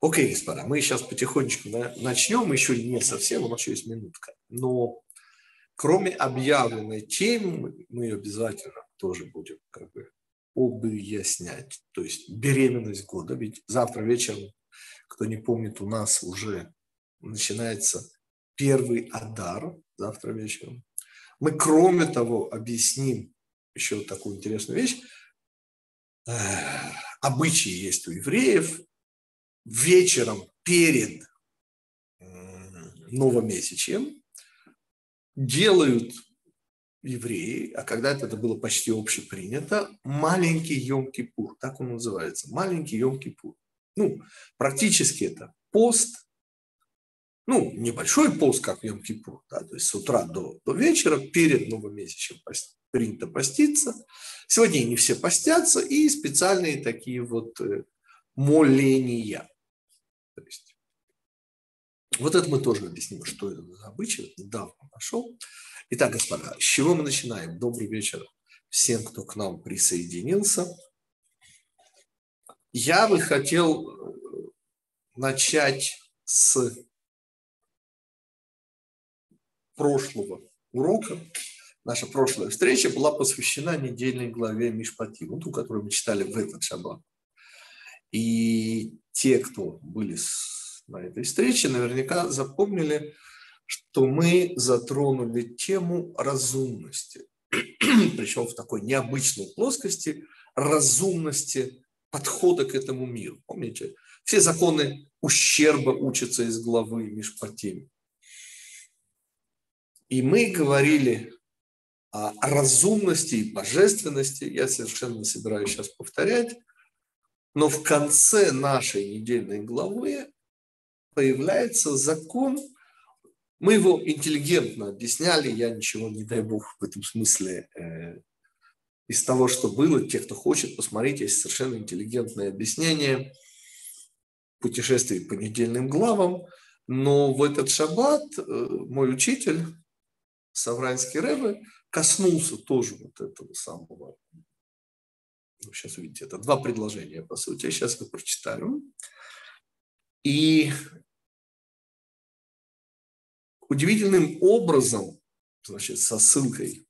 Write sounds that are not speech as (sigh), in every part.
Окей, господа, мы сейчас потихонечку начнем, еще не совсем, у нас еще есть минутка. Но кроме объявленной темы, мы ее обязательно тоже будем как бы объяснять. То есть беременность года. Ведь завтра вечером, кто не помнит, у нас уже начинается первый Адар завтра вечером. Мы, кроме того, объясним еще такую интересную вещь. Обычаи есть у евреев, вечером перед новомесячьем делают евреи, а когда-то это было почти общепринято, маленький Йом-Кипур, так он называется, маленький Йом-Кипур. Ну, практически это пост, ну, небольшой пост, как Йом-Кипур, да, то есть с утра до, до вечера, перед новомесячем принято поститься. Сегодня не все постятся, и специальные такие вот э, моления. То есть, вот это мы тоже объясним, что это за обычай, недавно нашел. Итак, господа, с чего мы начинаем? Добрый вечер всем, кто к нам присоединился. Я бы хотел э, начать с прошлого урока. Наша прошлая встреча была посвящена недельной главе Мишпати, ту, которую мы читали в этот шаббат. И те, кто были на этой встрече, наверняка запомнили, что мы затронули тему разумности. (clears throat) Причем в такой необычной плоскости разумности подхода к этому миру. Помните, все законы ущерба учатся из главы Мишпатим. И мы говорили о разумности и божественности. Я совершенно не собираюсь сейчас повторять. Но в конце нашей недельной главы появляется закон, мы его интеллигентно объясняли, я ничего, не дай бог, в этом смысле э, из того, что было, те, кто хочет, посмотреть, есть совершенно интеллигентное объяснение путешествий по недельным главам, но в этот шаббат э, мой учитель, Савранский Рэбе, коснулся тоже вот этого самого ну, сейчас увидите, это два предложения, по сути. Сейчас мы прочитаю. И удивительным образом, значит, со ссылкой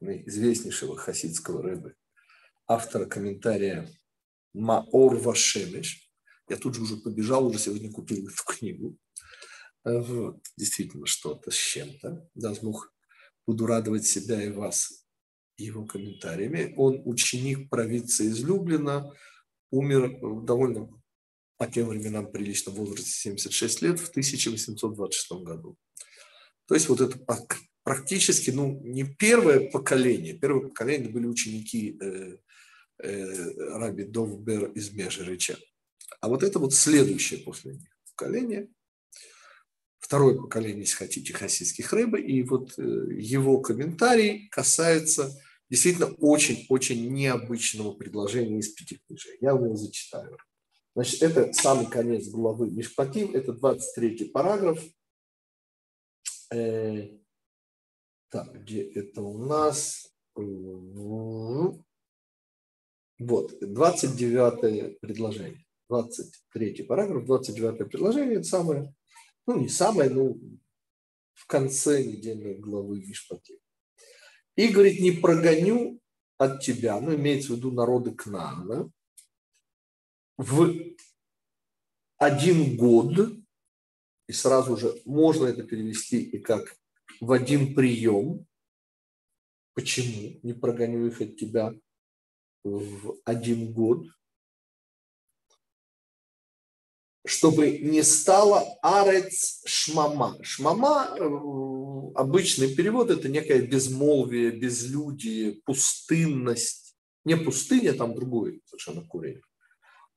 на известнейшего хасидского рэбы, автора комментария Маор Вашемеш, я тут же уже побежал, уже сегодня купил эту книгу. Вот, действительно, что-то с чем-то. Даст Бог, буду радовать себя и вас его комментариями. Он ученик провидца из Люблина, умер довольно по тем временам прилично в возрасте 76 лет в 1826 году. То есть вот это практически ну, не первое поколение. Первое поколение были ученики э, э, Раби Довбер из Межерича. А вот это вот следующее после них поколение. Второе поколение, если хотите, хасидских рыбы. И вот э, его комментарий касается действительно очень-очень необычного предложения из пяти книжек. Я его зачитаю. Значит, это самый конец главы Мишпатим, это 23 параграф. Э, так, где это у нас? Вот, 29 предложение. 23 параграф, 29 предложение, это самое, ну не самое, но в конце недельной главы Мишпатим. И, говорит, не прогоню от тебя, ну, имеется в виду народы Кнаана, в один год, и сразу же можно это перевести и как в один прием. Почему не прогоню их от тебя в один год? Чтобы не стало арец шмама. Шмама, э, обычный перевод, это некое безмолвие, безлюдие, пустынность. Не пустыня, там другой совершенно корень.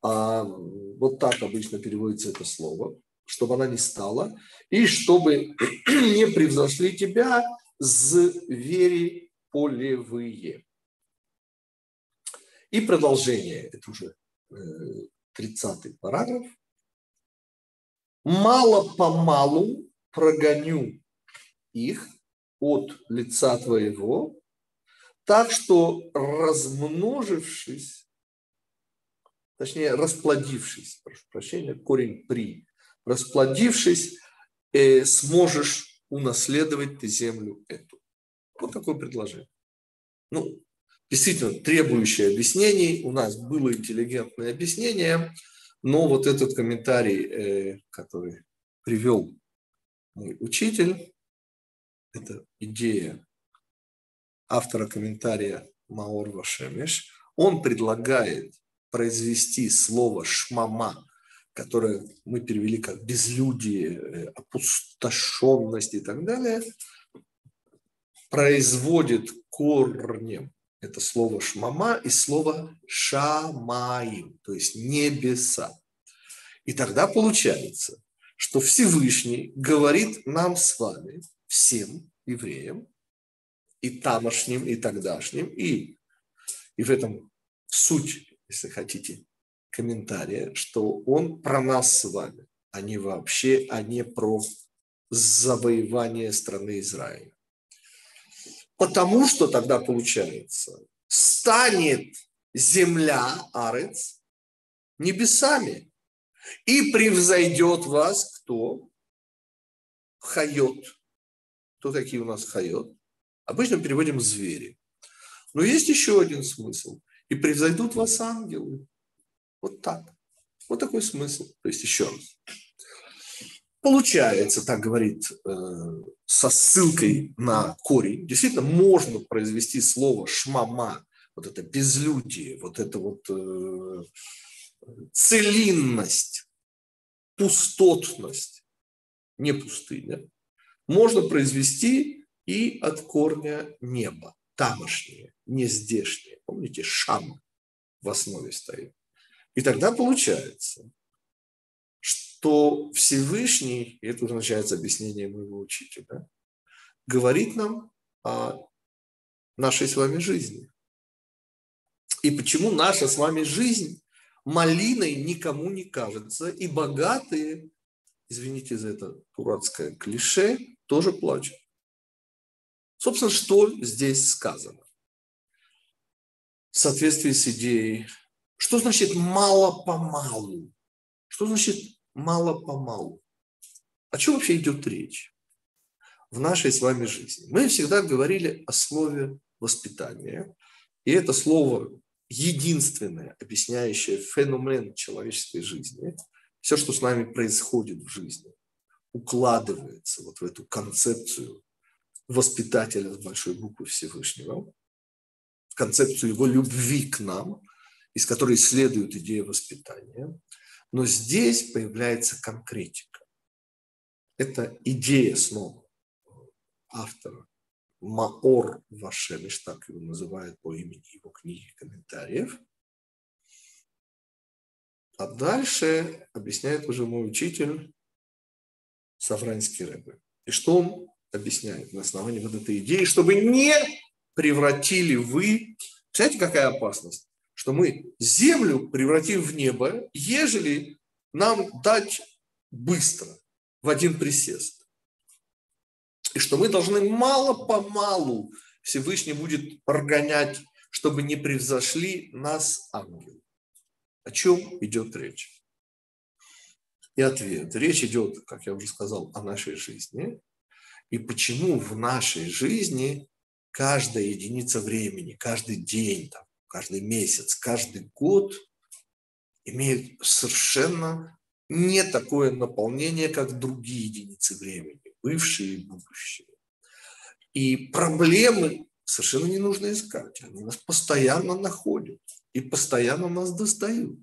А вот так обычно переводится это слово, чтобы она не стала, и чтобы (clears throat) не превзошли тебя звери полевые. И продолжение, это уже 30 э, параграф мало-помалу прогоню их от лица твоего, так что, размножившись, точнее, расплодившись, прошу прощения, корень при, расплодившись, э, сможешь унаследовать ты землю эту. Вот такое предложение. Ну, действительно, требующее объяснений. У нас было интеллигентное объяснение, но вот этот комментарий, э, который привел мой учитель, это идея автора комментария Маор Вашемеш, он предлагает произвести слово «шмама», которое мы перевели как безлюдие, э, опустошенность и так далее, производит корнем это слово «шмама» и слово «шамаим», то есть небеса. И тогда получается, что Всевышний говорит нам с вами, всем евреям, и тамошним, и тогдашним, и, и в этом суть, если хотите, комментария, что он про нас с вами, а не вообще, а не про завоевание страны Израиля. Потому что тогда получается, станет земля, арец, небесами, и превзойдет вас кто? Хайот. Кто такие у нас хайот? Обычно переводим звери. Но есть еще один смысл. И превзойдут вас ангелы. Вот так. Вот такой смысл. То есть еще раз. Получается, так говорит, э, со ссылкой на корень, действительно можно произвести слово шмама, вот это безлюдие, вот это вот э, целинность, пустотность, не пустыня, можно произвести и от корня неба, тамошнее, не здешнее. Помните, шам в основе стоит. И тогда получается, что Всевышний, и это уже начинается объяснение моего учителя, говорит нам о нашей с вами жизни. И почему наша с вами жизнь малиной никому не кажется, и богатые, извините за это дурацкое клише, тоже плачут. Собственно, что здесь сказано? В соответствии с идеей, что значит мало-помалу? Что значит мало-помалу. О чем вообще идет речь в нашей с вами жизни? Мы всегда говорили о слове воспитания, и это слово единственное, объясняющее феномен человеческой жизни, все, что с нами происходит в жизни, укладывается вот в эту концепцию воспитателя с большой буквы Всевышнего, концепцию его любви к нам, из которой следует идея воспитания – но здесь появляется конкретика. Это идея снова автора Маор Вашевиш, так его называют по имени его книги комментариев. А дальше объясняет уже мой учитель Савранский Рэбе. И что он объясняет на основании вот этой идеи, чтобы не превратили вы... Знаете, какая опасность? Что мы землю превратим в небо, ежели нам дать быстро, в один присест. И что мы должны мало-помалу Всевышний будет прогонять, чтобы не превзошли нас ангелы. О чем идет речь? И ответ. Речь идет, как я уже сказал, о нашей жизни. И почему в нашей жизни каждая единица времени, каждый день, там, каждый месяц, каждый год имеют совершенно не такое наполнение, как другие единицы времени, бывшие и будущие. И проблемы совершенно не нужно искать. Они нас постоянно находят и постоянно нас достают.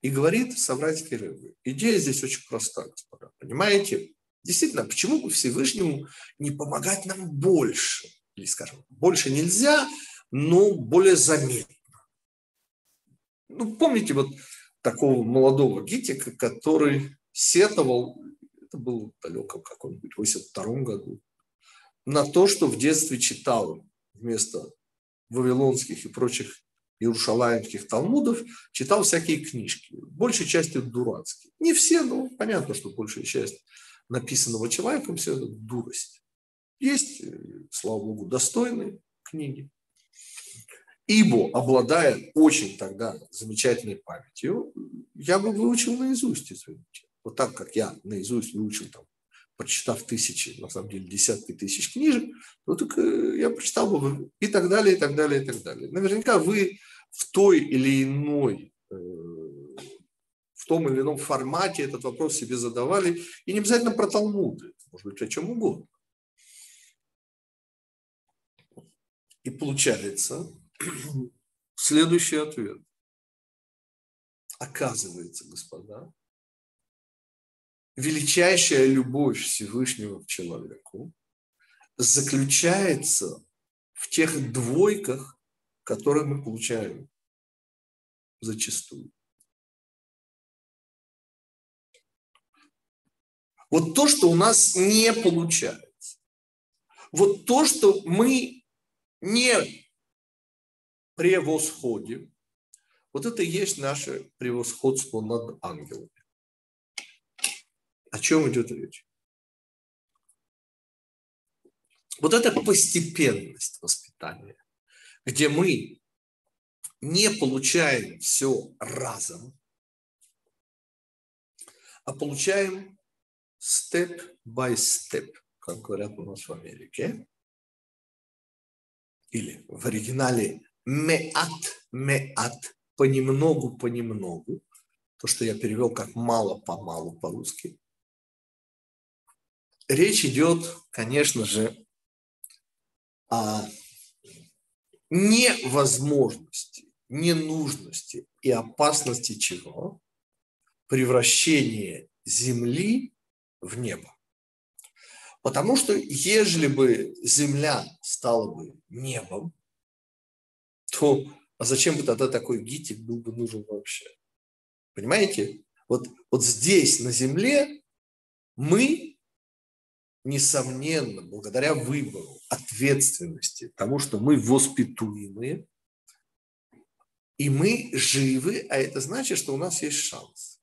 И говорит Саврайский Рыбы, идея здесь очень проста, господа. Понимаете? Действительно, почему бы Всевышнему не помогать нам больше? Или, скажем, больше нельзя, но более заметно. Ну, помните вот такого молодого гитика, который сетовал, это было в каком-нибудь 82 году, на то, что в детстве читал вместо вавилонских и прочих иерушалаемских талмудов, читал всякие книжки, большей частью дурацкие. Не все, но понятно, что большая часть написанного человеком все это дурость. Есть, слава богу, достойные книги. Ибо, обладая очень тогда замечательной памятью, я бы выучил наизусть, извините. Вот так, как я наизусть выучил, там, прочитав тысячи, на самом деле десятки тысяч книжек, ну так э, я прочитал бы и так далее, и так далее, и так далее. Наверняка вы в той или иной э, в том или ином формате этот вопрос себе задавали. И не обязательно про Талмуды, может быть, о чем угодно. И получается (clears throat) следующий ответ. Оказывается, господа, величайшая любовь Всевышнего к человеку заключается в тех двойках, которые мы получаем зачастую. Вот то, что у нас не получается. Вот то, что мы не превосходим, вот это и есть наше превосходство над ангелами. О чем идет речь? Вот это постепенность воспитания, где мы не получаем все разом, а получаем step by step, как говорят у нас в Америке. Или в оригинале меат, меат, понемногу, понемногу. То, что я перевел как мало-помалу по-русски. Речь идет, конечно же, о невозможности, ненужности и опасности чего? Превращение Земли в небо. Потому что ежели бы земля стала бы небом, то а зачем бы тогда такой гитик был бы нужен вообще? Понимаете? Вот, вот здесь, на земле, мы, несомненно, благодаря выбору, ответственности, тому, что мы воспитуемые, и мы живы, а это значит, что у нас есть шанс.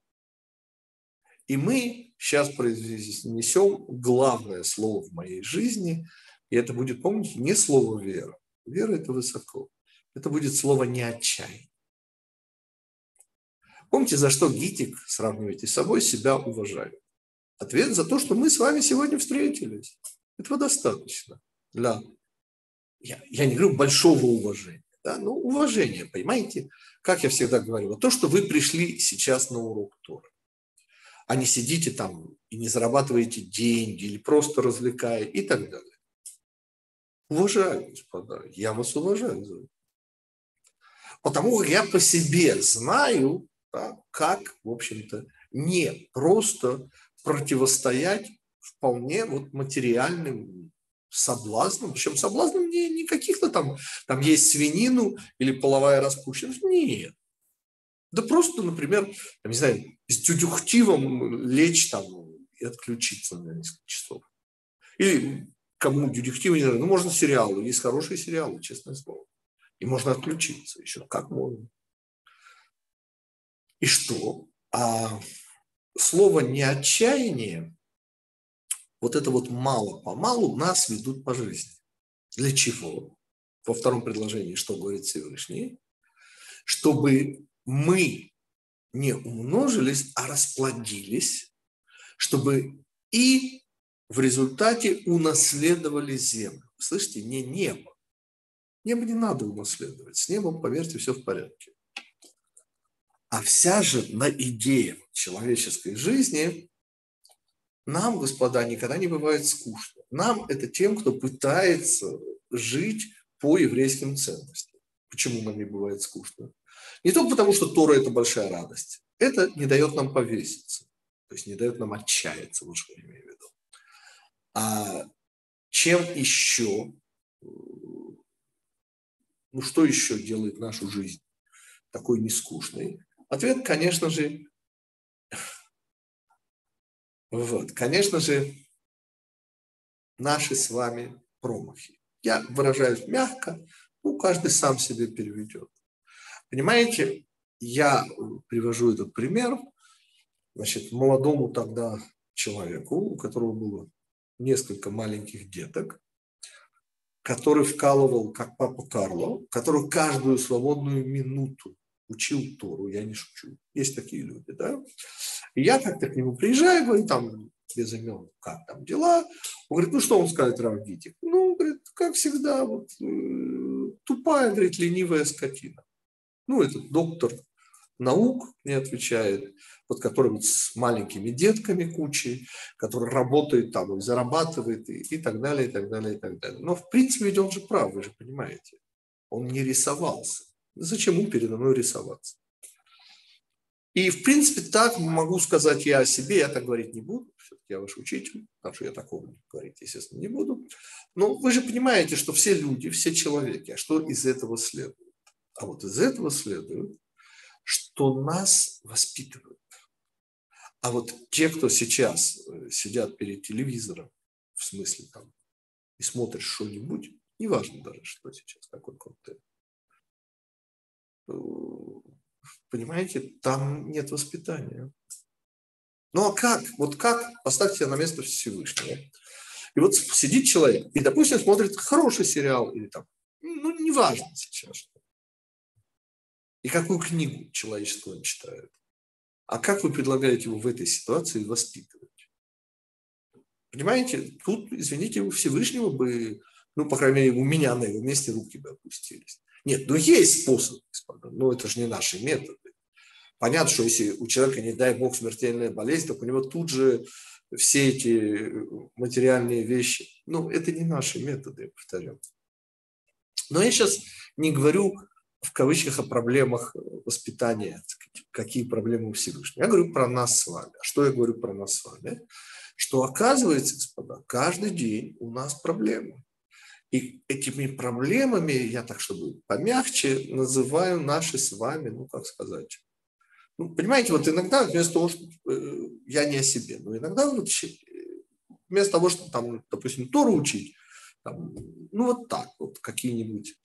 И мы сейчас произнесем главное слово в моей жизни, и это будет, помните, не слово вера. Вера – это высоко. Это будет слово «не отчаяние». Помните, за что Гитик, сравниваете с собой, себя уважает? Ответ за то, что мы с вами сегодня встретились. Этого достаточно для, я, я не говорю большого уважения, да, но уважения, понимаете? Как я всегда говорю, то, что вы пришли сейчас на урок Тора а не сидите там и не зарабатываете деньги или просто развлекая и так далее. Уважаю, господа, я вас уважаю за это. Потому я по себе знаю, да, как, в общем-то, не просто противостоять вполне вот материальным соблазнам, причем соблазнам не, не каких-то там, там есть свинину или половая распущенность, нет. Да просто, например, там, не знаю, с дюдюхтивом лечь там и отключиться на несколько часов. Или кому дюдюхтива не знаю, ну можно сериалы, есть хорошие сериалы, честное слово. И можно отключиться еще, как можно. И что? А слово не отчаяние, вот это вот мало-помалу нас ведут по жизни. Для чего? Во втором предложении, что говорит Всевышний? Чтобы мы не умножились, а расплодились, чтобы и в результате унаследовали землю. Слышите, не небо. Небо не надо унаследовать. С небом, поверьте, все в порядке. А вся же на идея человеческой жизни нам, господа, никогда не бывает скучно. Нам это тем, кто пытается жить по еврейским ценностям. Почему нам не бывает скучно? Не только потому, что Тора – это большая радость. Это не дает нам повеситься. То есть не дает нам отчаяться, вот что я имею в виду. А чем еще, что еще делает нашу жизнь такой нескучной? Ответ, конечно же, вот, конечно же, наши с вами промахи. Я выражаюсь мягко, ну, каждый сам себе переведет. Понимаете, я привожу этот пример, значит, молодому тогда человеку, у которого было несколько маленьких деток, который вкалывал, как папа Карло, который каждую свободную минуту учил Тору, я не шучу. Есть такие люди, да? И я как-то к нему приезжаю, говорю, там, без имен, как там дела. Он говорит, ну что он скажет, Рав Гитик? Ну, говорит, как всегда, вот, э, тупая, говорит, ленивая скотина. Ну, этот доктор наук не отвечает, вот который вот с маленькими детками кучей, который работает там и зарабатывает и, и так далее, и так далее, и так далее. Но в принципе ведь он же прав, вы же понимаете. Он не рисовался. Зачем ему передо мной рисоваться? И, в принципе, так могу сказать я о себе, я так говорить не буду, все-таки я ваш учитель, так что я такого говорить, естественно, не буду. Но вы же понимаете, что все люди, все человеки, а что из этого следует? А вот из этого следует, что нас воспитывают. А вот те, кто сейчас э, сидят перед телевизором, в смысле там, и смотрят что-нибудь, неважно даже, что сейчас, какой контент, э, понимаете, там нет воспитания. Ну а как? Вот как? Поставьте себя на место Всевышнего. И вот сидит человек, и, допустим, смотрит хороший сериал, или там, ну, неважно сейчас. И какую книгу человечество он читает. А как вы предлагаете его в этой ситуации воспитывать? Понимаете, тут, извините, у Всевышнего бы, ну, по крайней мере, у меня на его месте руки бы опустились. Нет, ну есть способ, господа, но это же не наши методы. Понятно, что если у человека, не дай бог, смертельная болезнь, то у него тут же все эти материальные вещи. Ну, это не наши методы, я повторю. Но я сейчас не говорю в кавычках о проблемах воспитания, какие проблемы у Всевышнего. Я говорю про нас с вами. А что я говорю про нас с вами? Что оказывается, господа, каждый день у нас проблемы. И этими проблемами, я так, чтобы помягче, называю наши с вами, ну, как сказать, ну, понимаете, вот иногда вместо того, что э, я не о себе, но иногда вот вместо того, что там, допустим, Тору учить, там, ну вот так вот какие-нибудь,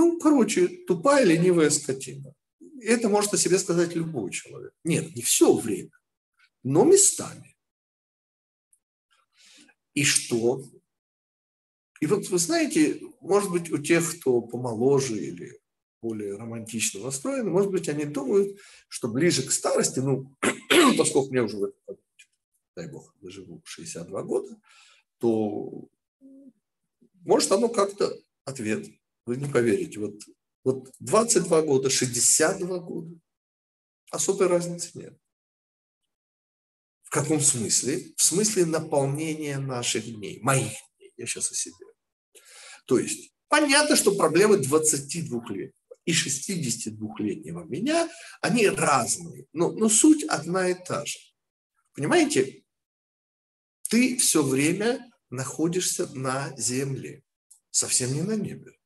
ну, короче, тупая ленивая скотина. Это может о себе сказать любой человек. Нет, не все время, но местами. И что? И вот вы знаете, может быть, у тех, кто помоложе или более романтично настроены, может быть, они думают, что ближе к старости, ну, (clears throat) поскольку мне уже, в этом, дай бог, доживу 62 года, то может оно как-то ответ. Вы не поверите. Вот, вот 22 года, 62 года, особой разницы нет. В каком смысле? В смысле наполнения наших дней, моих дней. Я сейчас о себе. То есть, понятно, что проблемы 22-летнего и 62-летнего меня, они разные, но, но суть одна и та же. Понимаете, ты все время находишься на земле, совсем не на небе.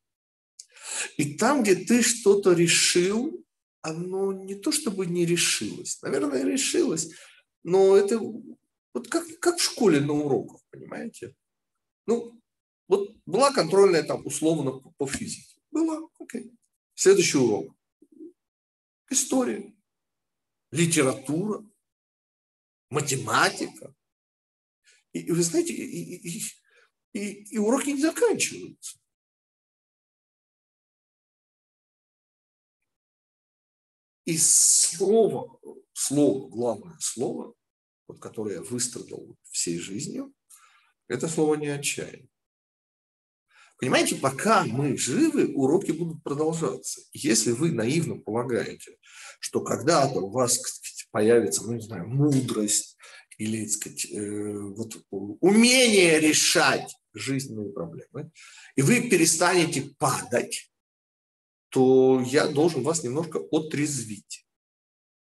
И там, где ты что-то решил, оно не то чтобы не решилось, наверное, решилось, но это вот как, как в школе на уроках, понимаете? Ну, вот была контрольная там условно по, по физике. Была, окей. Следующий урок. История, литература, математика. И, и вы знаете, и, и, и, и уроки не заканчиваются. И слово, слово, главное слово, вот, которое я выстрадал всей жизнью, это слово не отчаяние. Понимаете, пока мы живы, уроки будут продолжаться. Если вы наивно полагаете, что когда-то у вас сказать, появится, ну не знаю, мудрость или, так сказать, э, вот, умение решать жизненные проблемы, и вы перестанете падать, то я должен вас немножко отрезвить.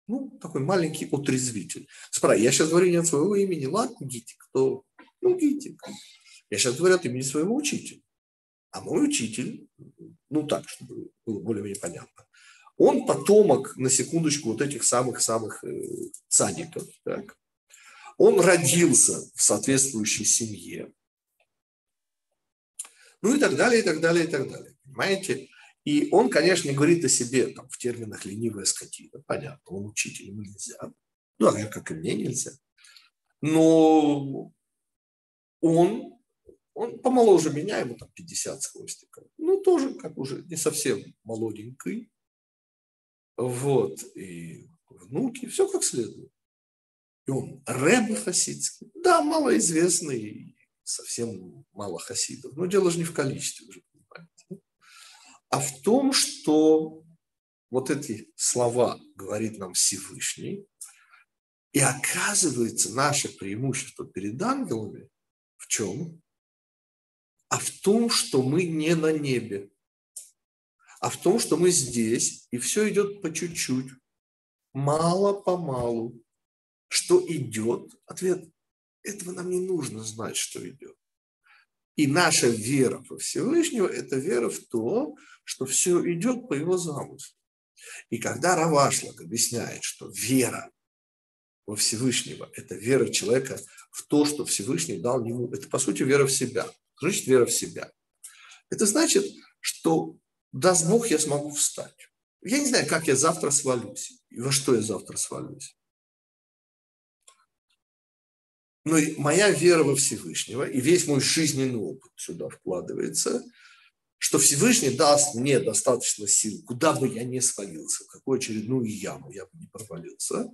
Ну, такой маленький отрезвитель. Справа, я сейчас говорю не от своего имени, ладно, Гитик, кто? Ну, Гитик. Я сейчас говорю от имени своего учителя. А мой учитель, ну так, чтобы было более-менее понятно, он потомок, на секундочку, вот этих самых-самых э, цадиков. Так? Он родился в соответствующей семье. Ну и так далее, и так далее, и так далее. Понимаете? И он, конечно, не говорит о себе там, в терминах ленивая скотина. Понятно, он учитель, ему нельзя. Ну, а как и мне нельзя. Но он Он помоложе меня, ему там 50 с хвостиком. Ну, тоже как уже не совсем молоденький. Вот, и внуки, все как следует. И он рэб хасидский. Да, малоизвестный, совсем мало хасидов. Но дело же не в количестве уже. А в том, что вот эти слова говорит нам Всевышний, и оказывается наше преимущество перед ангелами в чем? А в том, что мы не на небе, а в том, что мы здесь, и все идет по чуть-чуть, мало-помалу. Что идет? Ответ – этого нам не нужно знать, что идет. И наша вера во Всевышнего – это вера в то, что все идет по его замыслу. И когда Равашлак объясняет, что вера во Всевышнего – это вера человека в то, что Всевышний дал ему, это по сути вера в себя. Значит, вера в себя. Это значит, что даст Бог, я смогу встать. Я не знаю, как я завтра свалюсь и во что я завтра свалюсь. Но моя вера во Всевышнего и весь мой жизненный опыт сюда вкладывается – что Всевышний даст мне достаточно сил, куда бы я ни свалился, в какую очередную яму я бы не провалился,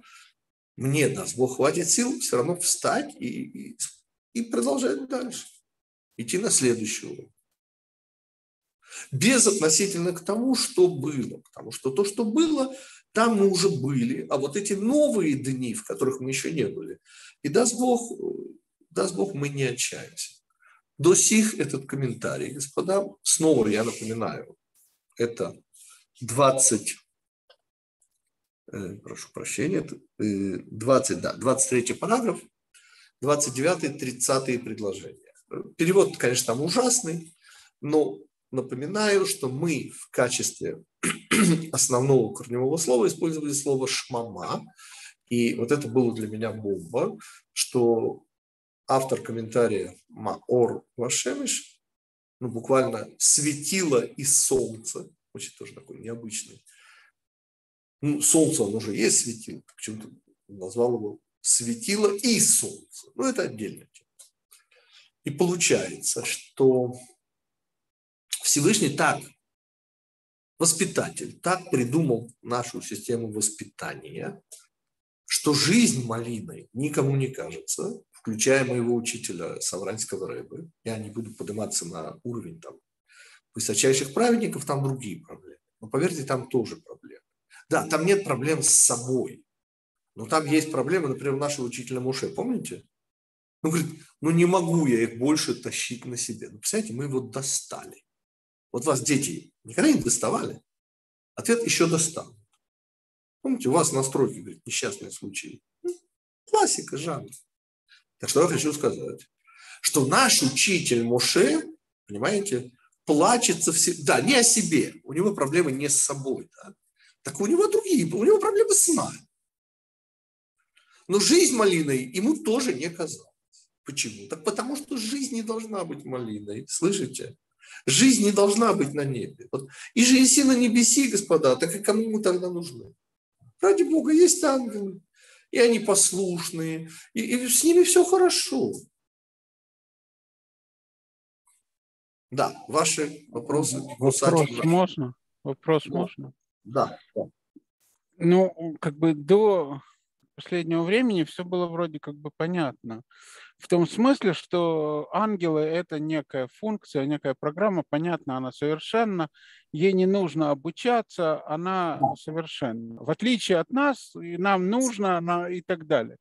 мне даст Бог хватит сил все равно встать и, и, и продолжать дальше, идти на следующий урок. Без относительно к тому, что было. Потому что то, что было, там мы уже были. А вот эти новые дни, в которых мы еще не были, и даст Бог, даст Бог, мы не отчаемся. До сих этот комментарий, господа, снова я напоминаю, это 20, э, прошу прощения, 20, э, да, 23 параграф, 29 30 предложения. Перевод, конечно, там ужасный, но напоминаю, что мы в качестве (clears throat) основного корневого слова использовали слово «шмама», и вот это было для меня бомба, что автор комментария Маор Вашемиш, ну, буквально светило из солнца, очень тоже такой необычный. Ну, солнце, оно уже есть светило, почему-то назвал его светило и солнце. Ну, это отдельная тема. И получается, что Всевышний так, воспитатель, так придумал нашу систему воспитания, что жизнь малиной никому не кажется, включая моего учителя Савранского Рэбы. Я не буду подниматься на уровень там высочайших праведников, там другие проблемы. Но поверьте, там тоже проблемы. Да, там нет проблем с собой. Но там есть проблемы, например, нашего учителя Муше, помните? Он говорит, ну не могу я их больше тащить на себе. Ну, представляете, мы его достали. Вот вас дети никогда не доставали? Ответ еще достанут. Помните, у вас на стройке, говорит, несчастные случаи. Ну, классика жанра. Так что я хочу сказать, что наш учитель Моше, понимаете, плачется всегда, не о себе, у него проблемы не с собой, да? так у него другие, у него проблемы с нами. Но жизнь малиной ему тоже не казалась. Почему? Так потому что жизнь не должна быть малиной, слышите? Жизнь не должна быть на небе. Вот. И же если на небеси, господа, так и кому мы тогда нужны? Ради Бога, есть ангелы и они послушные, и, и с ними все хорошо. Да, ваши вопросы. Вопрос можно? Вопрос да. можно? Да, да. Ну, как бы до последнего времени все было вроде как бы понятно. В том смысле, что ангелы – это некая функция, некая программа, понятно, она совершенно, ей не нужно обучаться, она совершенна. В отличие от нас, и нам нужно она и так далее.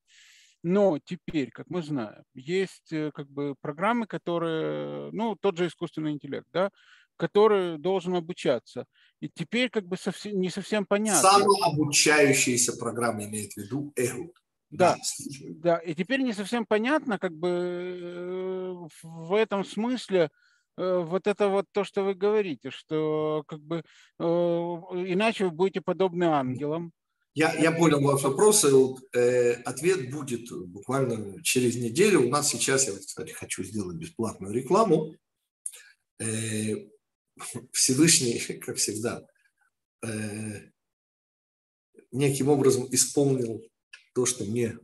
Но теперь, как мы знаем, есть э, как бы программы, которые, ну, тот же искусственный интеллект, да, который должен обучаться. И теперь как бы совсем, не совсем понятно. Самообучающиеся программы имеет в виду Эхуд. Да, да, и теперь не совсем понятно, как бы э, в этом смысле э, вот это вот то, что вы говорите, что как бы э, иначе вы будете подобны ангелам. Я, я понял ваш вопрос, и вот, э, ответ будет буквально через неделю. У нас сейчас, я, кстати, хочу сделать бесплатную рекламу. Э, (laughs) Всевышний, (laughs) как всегда, э, неким образом исполнил то, что мне,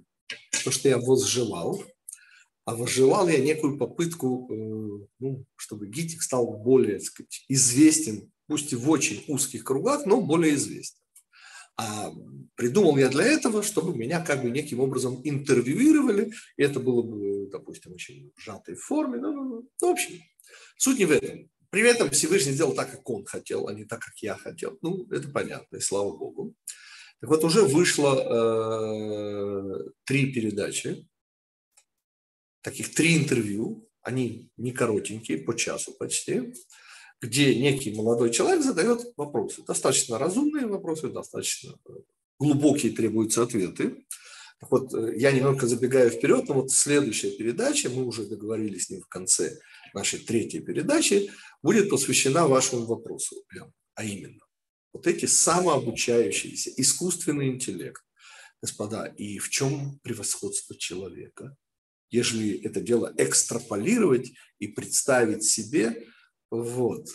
то, что я возжелал. а выживал я некую попытку, э, ну, чтобы Гитик стал более, так сказать, известен, пусть и в очень узких кругах, но более известен. А придумал я для этого, чтобы меня как бы неким образом интервьюировали, и это было бы, допустим, очень сжатой форме. Ну, ну, в общем, суть не в этом. При этом Всевышний сделал так, как он хотел, а не так, как я хотел. Ну, это понятно, и слава Богу. Так вот, уже вышло э, три передачи, таких три интервью, они не коротенькие, по часу почти, где некий молодой человек задает вопросы. Достаточно разумные вопросы, достаточно глубокие требуются ответы. Так вот, э, я немного забегаю вперед, но вот следующая передача, мы уже договорились с ним в конце нашей третьей передачи, будет посвящена вашему вопросу, а именно, вот эти самообучающиеся, искусственный интеллект. Господа, и в чем превосходство человека? Ежели это дело экстраполировать и представить себе, вот,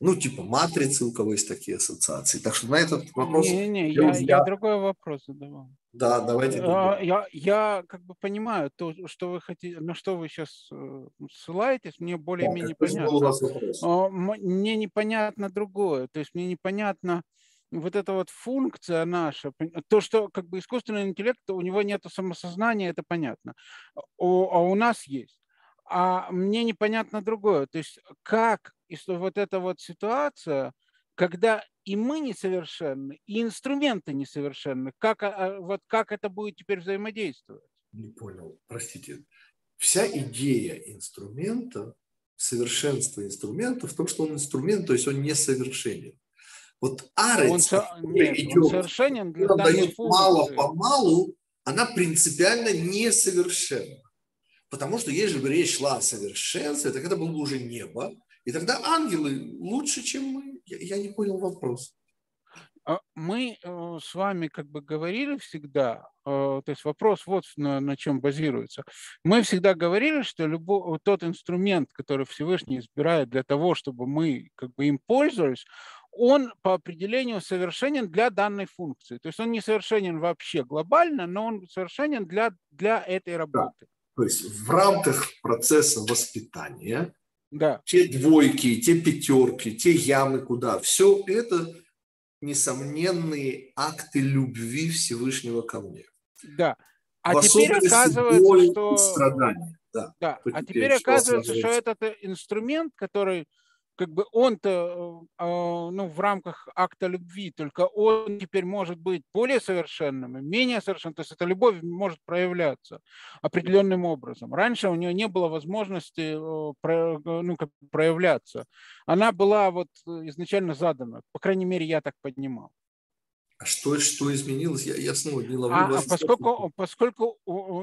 ну, типа матрицы, у кого есть такие ассоциации. Так что на этот вопрос... Не-не, я, я, я другой вопрос задавал. Да, давайте. А, я, я как бы понимаю то, что вы хотите, на что вы сейчас э, ссылаетесь, мне более-менее да, понятно. А, мне непонятно другое. То есть мне непонятно вот эта вот функция наша, то, что как бы искусственный интеллект, у него нет самосознания, это понятно. А у нас есть. А мне непонятно другое. То есть как вот эта вот ситуация, когда и мы несовершенны, и инструменты несовершенны. Как, а, а, вот как это будет теперь взаимодействовать? Не понял, простите. Вся идея инструмента, совершенство инструмента в том, что он инструмент, то есть он несовершенен. Вот арец, он, нет, идет, он совершенен для дает мало-помалу, она принципиально несовершенна. Потому что если бы речь шла о совершенстве, так это было бы уже небо, и тогда ангелы лучше, чем мы. Я, я не понял вопрос. А мы э, с вами как бы говорили всегда, э, то есть вопрос вот на, на чем базируется. Мы всегда говорили, что любой, тот инструмент, который Всевышний избирает для того, чтобы мы как бы им пользовались, он по определению совершенен для данной функции. То есть он не совершенен вообще глобально, но он совершенен для, для этой работы. Да. То есть в рамках процесса воспитания да. те двойки, те пятерки, те ямы куда. Все это несомненные акты любви Всевышнего ко мне. Да. А В теперь оказывается, что... страдания. Да. да. А теперь оказывается, что этот инструмент, который как бы он-то э, ну, в рамках акта любви, только он теперь может быть более совершенным и менее совершенным. То есть эта любовь может проявляться определенным образом. Раньше у нее не было возможности э, ну, как проявляться. Она была вот изначально задана, по крайней мере, я так понимал. А что, что изменилось? Я, я снова не ловлю а, а поскольку, поскольку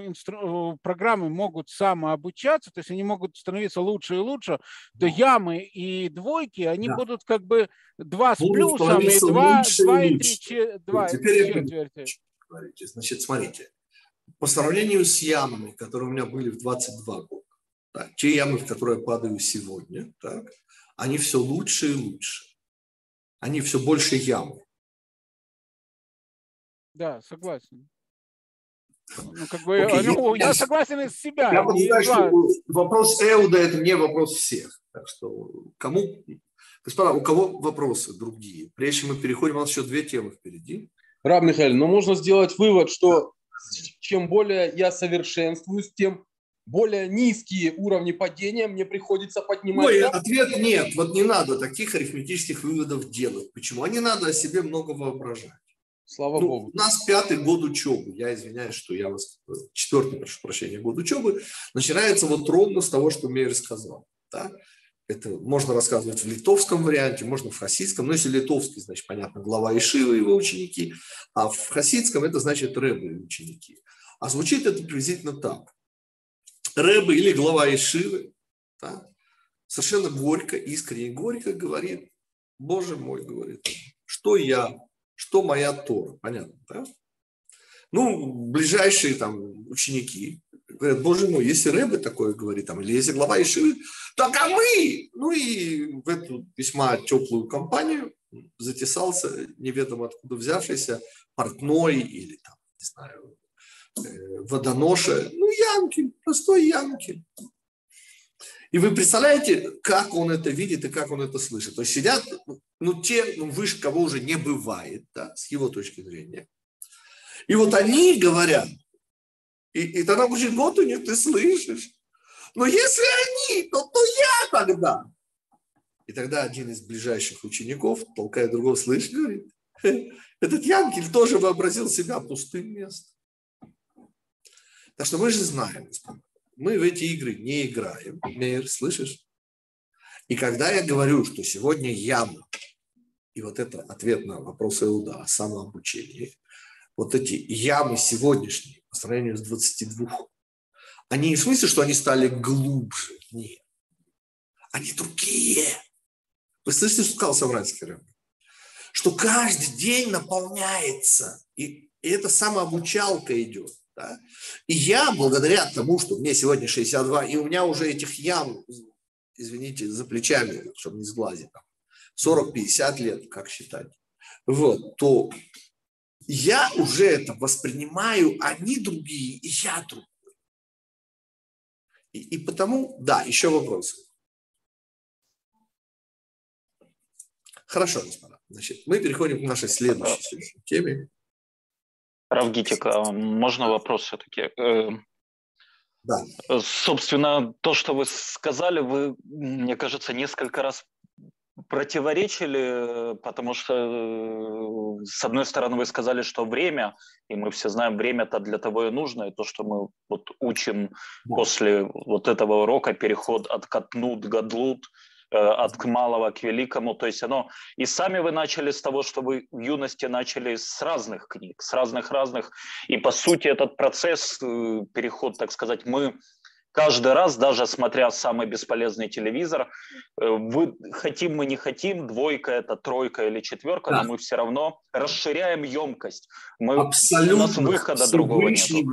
инстру, программы могут самообучаться, то есть они могут становиться лучше и лучше, то ямы и двойки, они да. будут как бы два с будут плюсом и два, два и три, два Теперь четверти. Говорите. Значит, смотрите. По сравнению с ямами, которые у меня были в 22 года, так, те ямы, в которые я падаю сегодня, так, они все лучше и лучше. Они все больше ямы. Да, согласен. Ну, как бы, okay, ну, я, я согласен из себя. Я понимаю, что вопрос Эуда – это не вопрос всех. Так что кому… Господа, у кого вопросы другие? Прежде чем мы переходим, у нас еще две темы впереди. Раб Михаил, но можно сделать вывод, что чем более я совершенствуюсь, тем более низкие уровни падения мне приходится поднимать. Ой, ответ нет. Вот не надо таких арифметических выводов делать. Почему? А не надо о себе много воображать. Слава ну, Богу. У нас пятый год учебы. Я извиняюсь, что я вас... Четвертый, прошу прощения, год учебы. Начинается вот ровно с того, что Мейер сказал. Да? Это можно рассказывать в литовском варианте, можно в хасидском. Но если литовский, значит, понятно, глава Ишива и его ученики. А в хасидском это значит Рэбы и ученики. А звучит это приблизительно так. Рэбы или глава Ишивы да, совершенно горько, искренне горько говорит, Боже мой, говорит, что я что моя Тора. Понятно, да? Ну, ближайшие там ученики говорят, боже мой, если Рэбе такое говорит, там, или если глава Ишивы, так а мы! Ну и в эту весьма теплую компанию затесался неведомо откуда взявшийся портной или там, не знаю, э, водоноша. Ну, Янкель, простой Янкель. И вы представляете, как он это видит и как он это слышит. То есть сидят, ну, те, ну, выше кого уже не бывает, да, с его точки зрения. И вот они говорят, и, и тогда говорит, вот у них ты слышишь. Но если они, то, то я тогда. И тогда один из ближайших учеников, толкая другого, слышит, говорит, (laughs) этот Янкель тоже вообразил себя пустым местом. Так что мы же знаем, мы в эти игры не играем. Мейер, слышишь? И когда я говорю, что сегодня яма, и вот это ответ на вопрос Иуда о самообучении, вот эти ямы сегодняшние по сравнению с 22, они не в смысле, что они стали глубже, нет. Они другие. Вы слышите, что сказал Савранский Рэм? Что каждый день наполняется, и, и это самообучалка идет. Да? И я, благодаря тому, что мне сегодня 62, и у меня уже этих ям, извините, за плечами, чтобы не сглазить, 40-50 лет, как считать, вот, то я уже это воспринимаю, они другие, и я другой. И, и потому, да, еще вопросы. Хорошо, господа. Значит, мы переходим к нашей следующей теме. Равгитик, а можно вопрос все-таки? Э, да. Собственно, то, что вы сказали, вы, мне кажется, несколько раз противоречили, потому что, э, с одной стороны, вы сказали, что время, и мы все знаем, время-то для того и нужно, и то, что мы вот учим да. после вот этого урока, переход от катнут, гадлут, Э, от малого к великому. То есть оно... И сами вы начали с того, что вы в юности начали с разных книг, с разных-разных. И по сути этот процесс, э, переход, так сказать, мы каждый раз, даже смотря самый бесполезный телевизор, э, вы, хотим мы не хотим, двойка это тройка или четверка, да. но мы все равно расширяем емкость. Мы, Абсолютно. У нас выхода другого нет.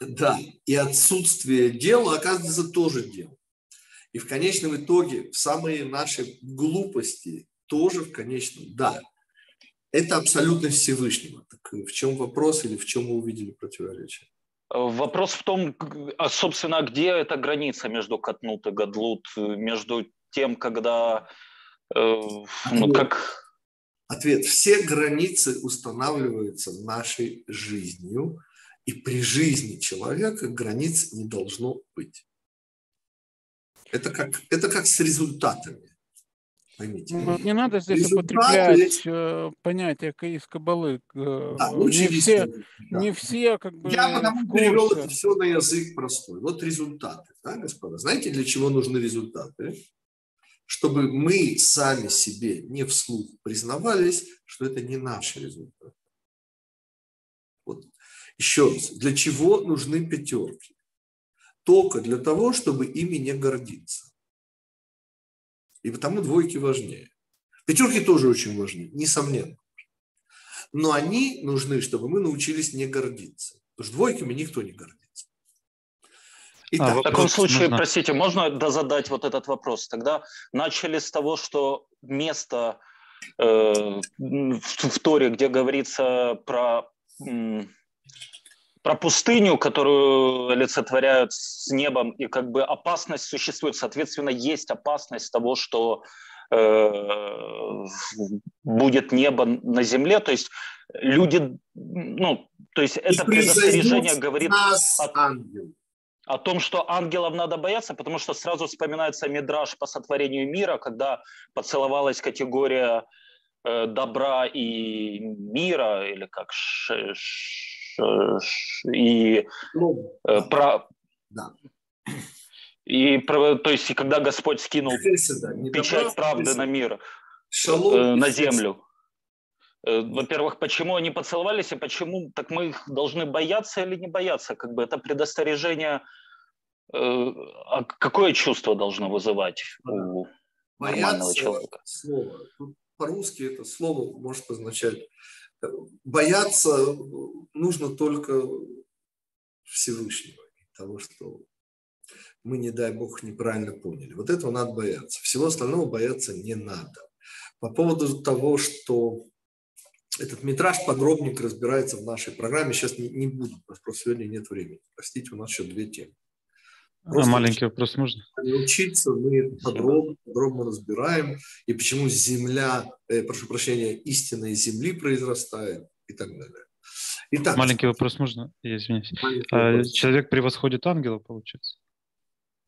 Да, и отсутствие дела, оказывается, тоже дело. И в конечном итоге, в самые наши глупости тоже в конечном, да, это абсолютно Всевышнего. Так в чем вопрос или в чем мы увидели противоречие? Вопрос в том, а, собственно, где эта граница между катнут и гадлут, между тем, когда... Э, ну, как... Ответ. Все границы устанавливаются нашей жизнью, и при жизни человека границ не должно быть. Это как, это как с результатами. Поймите. Ну, не надо здесь Результаты... употреблять э, понятие из кабалы. Э, да, не, все, да. не все как бы Я потому перевел это все на язык простой. Вот результаты, да, господа. Знаете, для чего нужны результаты? Чтобы мы сами себе не вслух признавались, что это не наши результаты. Вот. Еще раз, для чего нужны пятерки? Только для того, чтобы ими не гордиться. И потому двойки важнее. Пятерки тоже очень важны, несомненно. Но они нужны, чтобы мы научились не гордиться. Потому что двойками никто не гордится. Итак, а, в таком случае, можно... простите, можно дозадать вот этот вопрос? Тогда начали с того, что место э, в Торе, где говорится про про пустыню, которую олицетворяют с небом, и как бы опасность существует. Соответственно, есть опасность того, что э, будет небо на земле. То есть люди, ну, то есть это предостережение говорит о, о том, что ангелов надо бояться, потому что сразу вспоминается мидраж по сотворению мира, когда поцеловалась категория э, добра и мира, или как ш, ш, и ну, э, про... Да. И то есть, когда Господь скинул да, печать правды на мир, Шалом, э, на землю, э, во-первых, почему они поцеловались и почему так мы их должны бояться или не бояться? Как бы это предостережение, а какое чувство должно вызывать у бояться нормального человека? Слово. по-русски это слово может означать бояться нужно только Всевышнего, того, что мы, не дай Бог, неправильно поняли. Вот этого надо бояться. Всего остального бояться не надо. По поводу того, что Этот метраж подробненько разбирается в нашей программе. Сейчас не, не буду, просто сегодня нет времени. Простите, у нас еще две темы. А просто маленький вопрос можно? Учиться мы подробно, подробно разбираем, и почему земля, э, прошу прощения, истинная земли произрастает и так далее. Итак, маленький вопрос можно? Я извиняюсь. А, вопрос. Человек превосходит ангела, получается?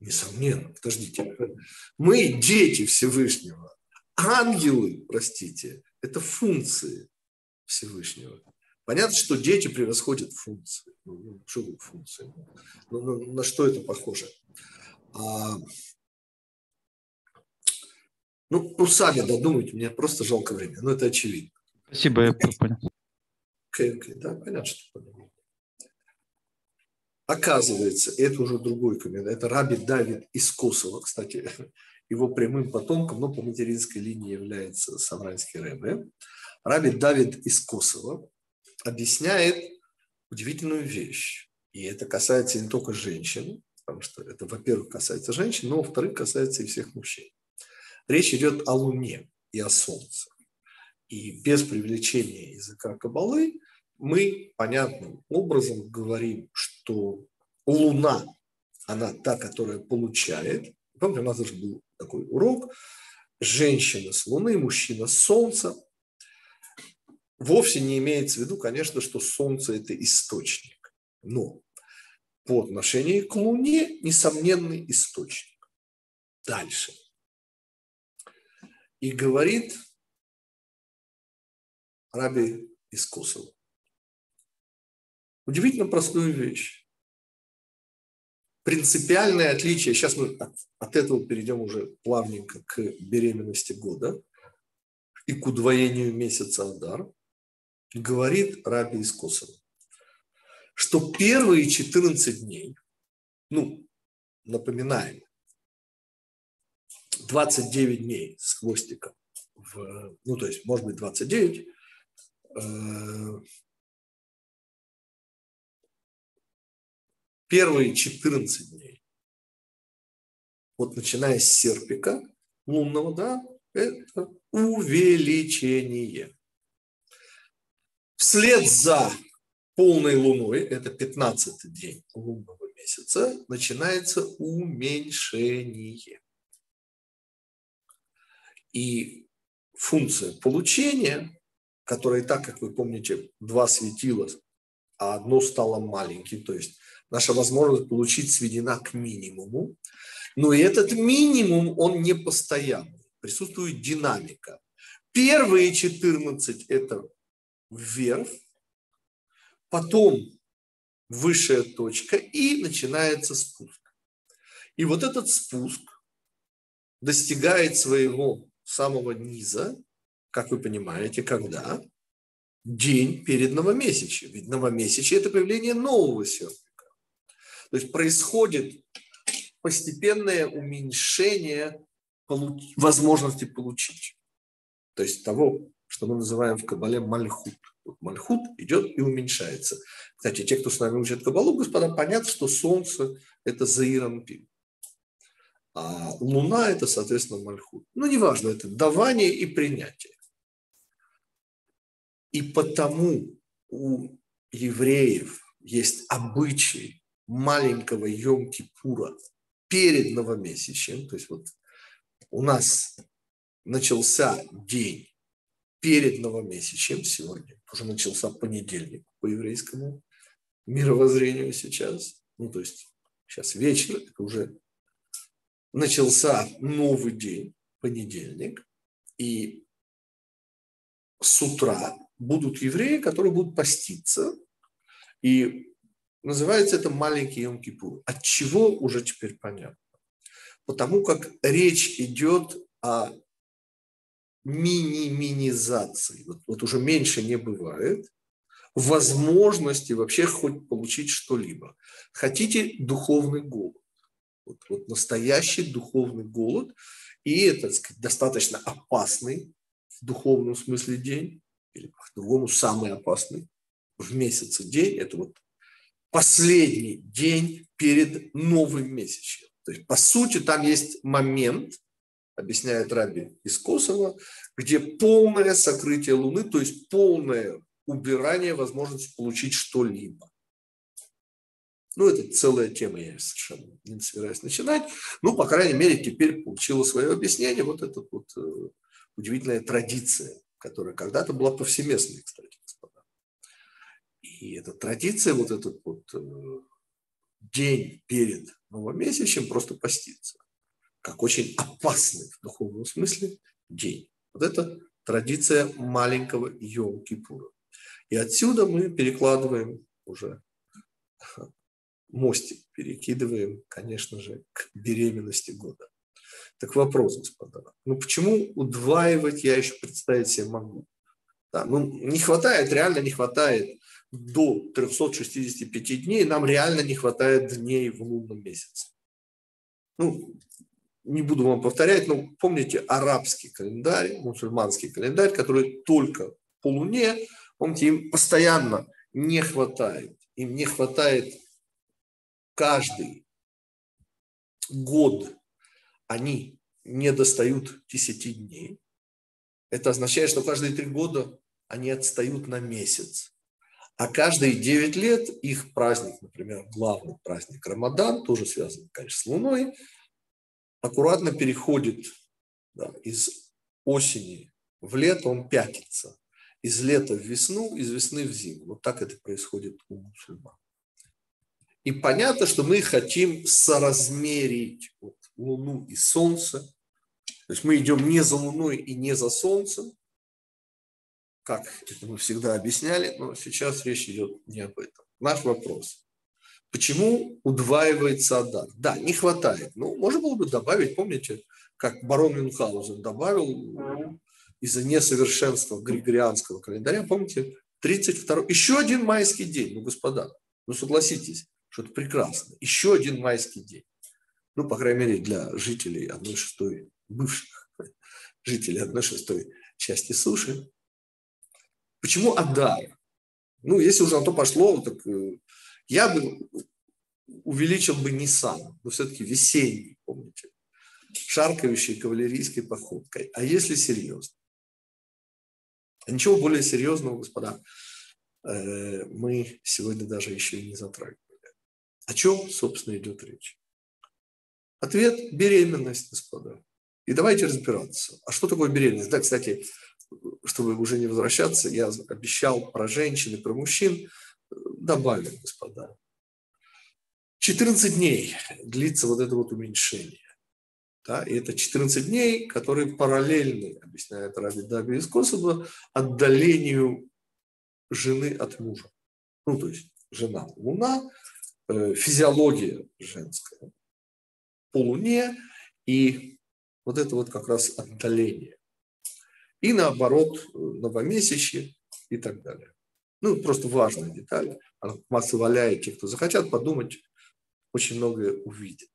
Несомненно, подождите. Мы дети Всевышнего. Ангелы, простите, это функции Всевышнего. Понятно, что дети превосходят функции. Ну, ну что функции? Ну, ну, на что это похоже? А, ну, ну, сами додумайте, мне просто жалко время. Но это очевидно. Спасибо, я понял. Okay, okay, да, понятно, что понял. Оказывается, это уже другой комментарий. Это Раби Давид из Косово, кстати, (laughs) его прямым потомком, но по материнской линии является Савранский Рэбе. Раби Давид из Косово объясняет удивительную вещь. И это касается не только женщин, потому что это, во-первых, касается женщин, но, во-вторых, касается и всех мужчин. Речь идет о Луне и о Солнце. И без привлечения языка Кабалы мы понятным образом говорим, что Луна, она та, которая получает. Помните, у нас даже был такой урок. Женщина с Луны, мужчина с Солнца. Вовсе не имеется в виду, конечно, что Солнце – это источник. Но по отношению к Луне несомненный источник. Дальше. И говорит Раби из. Удивительно простую вещь. Принципиальное отличие, сейчас мы от, от этого перейдем уже плавненько к беременности года и к удвоению месяца Адар, говорит Раби из Косово, что первые 14 дней, ну, напоминаем, 29 дней с хвостиком, в, ну, то есть, может быть, 29, э, первые 14 дней, вот начиная с серпика лунного, да, это увеличение. Вслед за полной луной, это 15 день лунного месяца, начинается уменьшение. И функция получения, которая так, как вы помните, два светила, а одно стало маленьким, то есть наша возможность получить сведена к минимуму, но и этот минимум, он не постоянный, присутствует динамика. Первые 14 – это вверх, потом высшая точка и начинается спуск. И вот этот спуск достигает своего самого низа, как вы понимаете, когда? День перед новомесячьем. Ведь новомесячье – это появление нового серпика. То есть происходит постепенное уменьшение возможности получить. То есть того, что мы называем в Кабале мальхут. Вот мальхут идет и уменьшается. Кстати, те, кто с нами учат Кабалу, господа, понятно, что Солнце – это Заирампин. А Луна – это, соответственно, мальхут. Ну, неважно, это давание и принятие. И потому у евреев есть обычай маленького Йом-Кипура перед новомесячем. То есть вот у нас начался день перед новомесячем сегодня, уже начался понедельник по еврейскому мировоззрению сейчас, ну то есть сейчас вечер, это уже начался новый день, понедельник, и с утра будут евреи, которые будут поститься, и называется это маленький Йом-Кипур. От чего уже теперь понятно? Потому как речь идет о минимизации, вот, вот уже меньше не бывает, возможности вообще хоть получить что-либо. Хотите духовный голод? Вот, вот настоящий духовный голод, и это сказать, достаточно опасный в духовном смысле день, или по-другому самый опасный в месяце день, это вот последний день перед новым месячем. То есть, по сути, там есть момент, объясняет Раби из Косово, где полное сокрытие Луны, то есть полное убирание возможности получить что-либо. Ну, это целая тема, я совершенно не собираюсь начинать. Ну, по крайней мере, теперь получила свое объяснение вот эта вот э, удивительная традиция, которая когда-то была повсеместной, кстати, господа. И эта традиция, вот этот вот э, день перед новомесячем просто поститься, как очень опасный в духовном смысле день. Вот это традиция маленького Йом-Кипура. И отсюда мы перекладываем уже (laughs) мостик перекидываем, конечно же, к беременности года. Так вопрос, господа, ну почему удваивать я еще представить себе могу? Да, ну не хватает, реально не хватает до 365 дней, нам реально не хватает дней в лунном месяце. Ну, не буду вам повторять, но помните арабский календарь, мусульманский календарь, который только по луне, помните, им постоянно не хватает. Им не хватает каждый год они не достают 10 дней. Это означает, что каждые три года они отстают на месяц. А каждые 9 лет их праздник, например, главный праздник Рамадан, тоже связан, конечно, с Луной, аккуратно переходит да, из осени в лето, он пятится. Из лета в весну, из весны в зиму. Вот так это происходит у мусульман. И понятно, что мы хотим соразмерить вот, Луну и Солнце. То есть мы идем не за Луной и не за Солнцем, как это мы всегда объясняли, но сейчас речь идет не об этом. Наш вопрос. Почему удваивается Адар? Да, не хватает. Ну, можно было бы добавить, помните, как барон Мюнхгаузен добавил из-за несовершенства григорианского календаря, помните, 32 еще один майский день, ну, господа, ну, согласитесь, что это прекрасно. Еще один майский день. Ну, по крайней мере, для жителей одной шестой, бывших (laughs) жителей одной шестой части суши. Почему Адар? Ну, если уже на то пошло, так э, я бы увеличил бы Nissan, но все-таки весенний, помните, шаркающей кавалерийской походкой. А если серьезно? А ничего более серьезного, господа, э, мы сегодня даже еще и не затрагивали. О чем, собственно, идет речь? Ответ – беременность, господа. И давайте разбираться. А что такое беременность? Да, кстати, чтобы уже не возвращаться, я обещал про женщин и про мужчин. Добавим, господа. 14 дней длится вот это вот уменьшение. Да, и это 14 дней, которые параллельны, объясняет Раби Даби из Кособа, отдалению жены от мужа. Ну, то есть жена – луна, Э, физиология женская по Луне и вот это вот как раз отдаление. И наоборот, новомесячье и так далее. Ну, просто важная деталь. Она масса валяет, те, кто захотят подумать, очень многое увидят.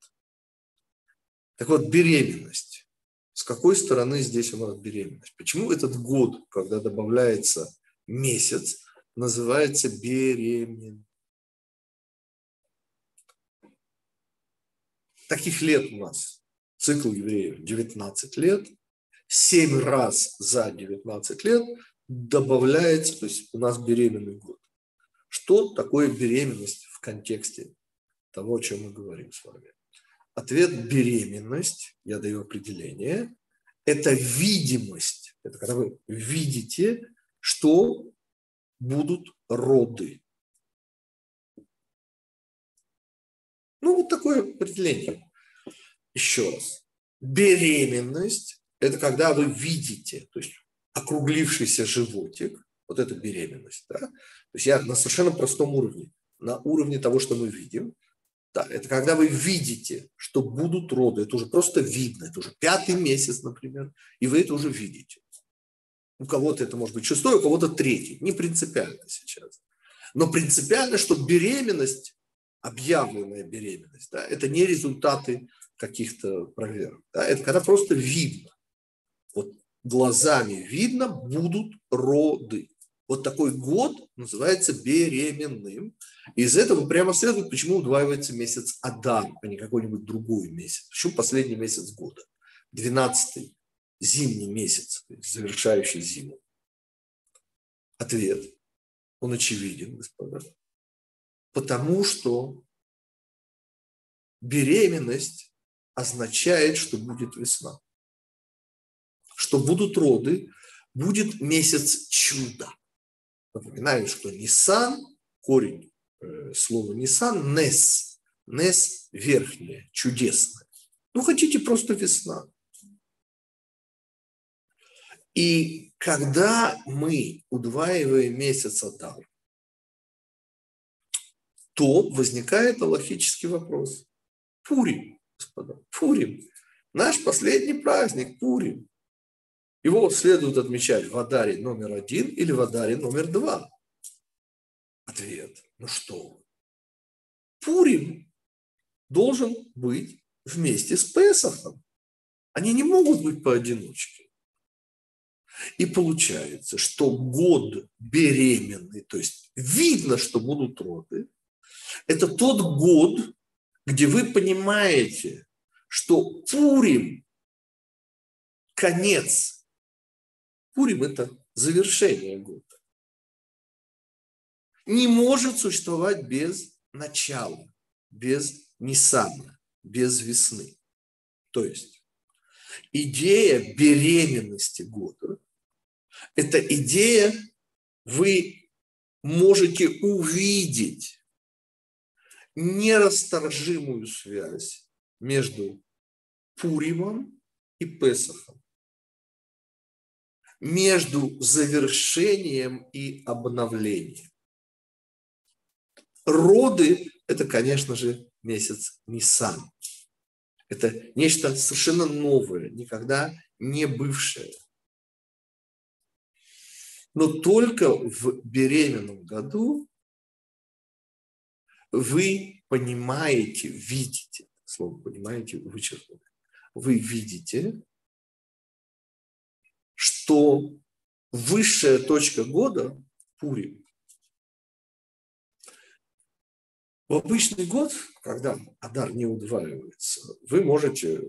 Так вот, беременность. С какой стороны здесь у нас беременность? Почему этот год, когда добавляется месяц, называется беременность? Таких лет у нас цикл евреев 19 лет. 7 раз за 19 лет добавляется, то есть у нас беременный год. Что такое беременность в контексте того, о чем мы говорим с вами? Ответ – беременность, я даю определение, это видимость. Это когда вы видите, что будут роды. Ну, вот такое определение. Еще раз. Беременность – это когда вы видите, то есть округлившийся животик, вот это беременность. Да? То есть я на совершенно простом уровне, на уровне того, что мы видим. Да, это когда вы видите, что будут роды. Это уже просто видно. Это уже пятый месяц, например, и вы это уже видите. У кого-то это может быть шестой, у кого-то третий. Не принципиально сейчас. Но принципиально, что беременность объявленная беременность, да, это не результаты каких-то проверок. Да, это когда просто видно. Вот глазами видно, будут роды. Вот такой год называется беременным. Из этого прямо следует, почему удваивается месяц Адар, а не какой-нибудь другой месяц. Почему последний месяц года? 12 зимний месяц, завершающий зиму? Ответ, он очевиден, господа. Потому что беременность означает, что будет весна, что будут роды, будет месяц чуда. Напоминаю, что Нисан, корень э, слова Нисан, Нес, Нес верхняя, чудесная. Ну, хотите просто весна. И когда мы удваиваем месяц Адар, то возникает логический вопрос. Пурим, господа, Пурим. Наш последний праздник, Пурим. Его следует отмечать в Адаре номер один или в Адаре номер два. Ответ. Ну что? Пурим должен быть вместе с Песохом. Они не могут быть поодиночке. И получается, что год беременный, то есть видно, что будут роды, это тот год, где вы понимаете, что Пурим – конец. Пурим – это завершение года. Не может существовать без начала, без Ниссана, без весны. То есть идея беременности года – это идея, вы можете увидеть нерасторжимую связь между Пуримом и Песохом, между завершением и обновлением. Роды – это, конечно же, месяц Нисан. Это нечто совершенно новое, никогда не бывшее. Но только в беременном году вы понимаете, видите, слово понимаете, вычеркнуто, вы видите, что высшая точка года – Пурим. В обычный год, когда Адар не удваивается, вы можете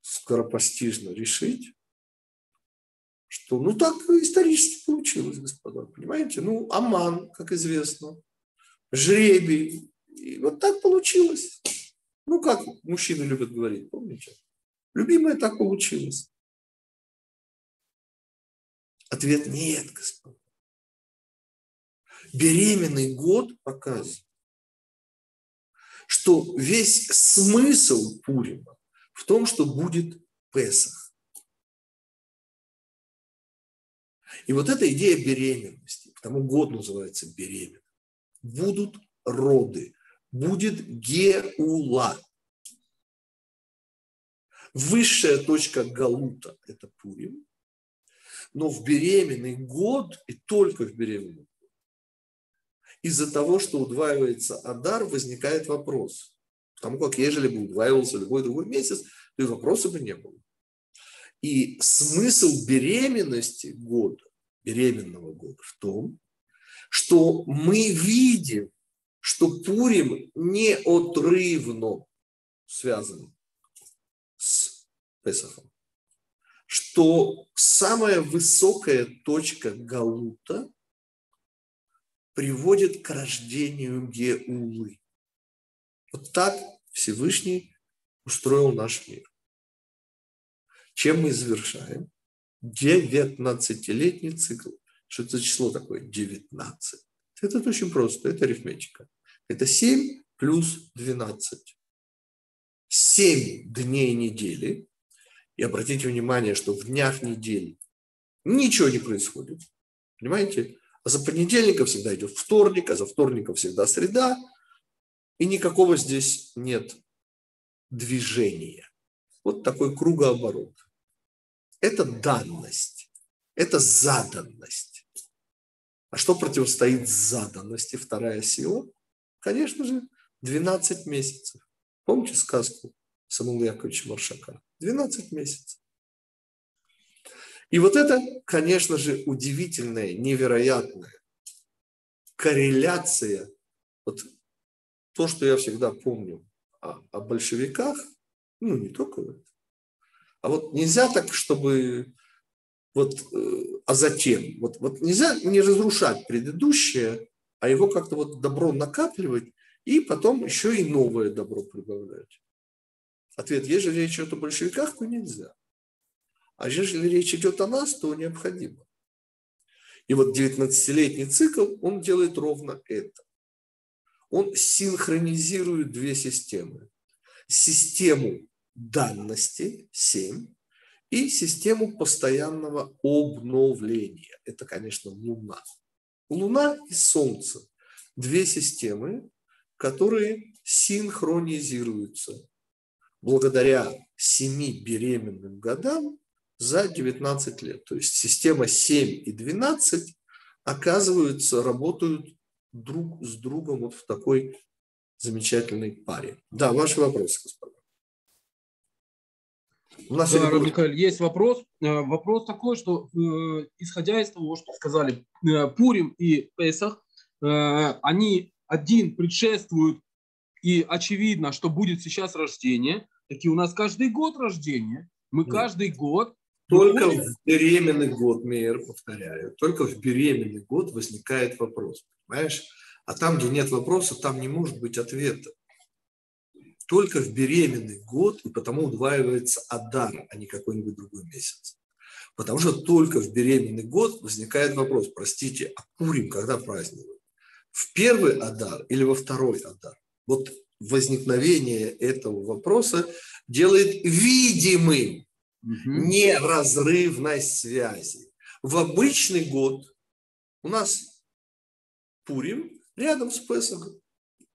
скоропостижно решить, что ну так исторически получилось, господа, понимаете? Ну, Аман, как известно, жребий. И вот так получилось. Ну, как мужчины любят говорить, помните? Любимая так получилось. Ответ нет, господа. Беременный год показывает, что весь смысл Пурима в том, что будет Песах. И вот эта идея беременности, потому год называется беременность будут роды, будет геула. Высшая точка Галута – это Пурим, но в беременный год и только в беременный год из-за того, что удваивается Адар, возникает вопрос. Потому как ежели бы удваивался любой другой месяц, то и вопроса бы не было. И смысл беременности года, беременного года в том, что мы видим, что Пурим неотрывно связан с Песохом. Что самая высокая точка Галута приводит к рождению Геулы. Вот так Всевышний устроил наш мир. Чем мы завершаем? 19-летний цикл что это число такое 19. Это очень просто, это арифметика. Это 7 плюс 12. 7 дней недели. И обратите внимание, что в днях недели ничего не происходит. Понимаете? А за понедельника всегда идет вторник, а за вторником всегда среда. И никакого здесь нет движения. Вот такой кругооборот. Это данность, это заданность. А что противостоит заданности, вторая сила? Конечно же, 12 месяцев. Помните сказку Самуила Яковлевича Маршака? 12 месяцев. И вот это, конечно же, удивительная, невероятная корреляция. Вот то, что я всегда помню о, о большевиках, ну, не только в этом, А вот нельзя так, чтобы вот, э, а затем, вот, вот нельзя не разрушать предыдущее, а его как-то вот добро накапливать и потом еще и новое добро прибавлять. Ответ, если речь идет о большевиках, то нельзя. А если речь идет о нас, то необходимо. И вот 19-летний цикл, он делает ровно это. Он синхронизирует две системы. Систему данности 7 и систему постоянного обновления. Это, конечно, Луна. Луна и Солнце – две системы, которые синхронизируются благодаря семи беременным годам за 19 лет. То есть система 7 и 12 оказываются, работают друг с другом вот в такой замечательной паре. Да, ваши вопросы, господа. У нас да. Михаил, есть вопрос. Э, вопрос такой, что э, исходя из того, что сказали э, Пурим и Песах, они один предшествуют, и очевидно, что будет сейчас рождение, такие у нас каждый год рождение. Мы Нет. каждый год только в беременный год, Мейер, повторяю, только в беременный год возникает вопрос, понимаешь? А там, где нет вопроса, там не может быть ответа. Только в беременный год, и потому удваивается Адар, а не какой-нибудь другой месяц. Потому что только в беременный год возникает вопрос, простите, а Пурим когда празднуют? В первый Адар или во второй Адар? Вот возникновение этого вопроса делает видимым неразрывность связи. В обычный год у нас Пурим рядом с Песохом,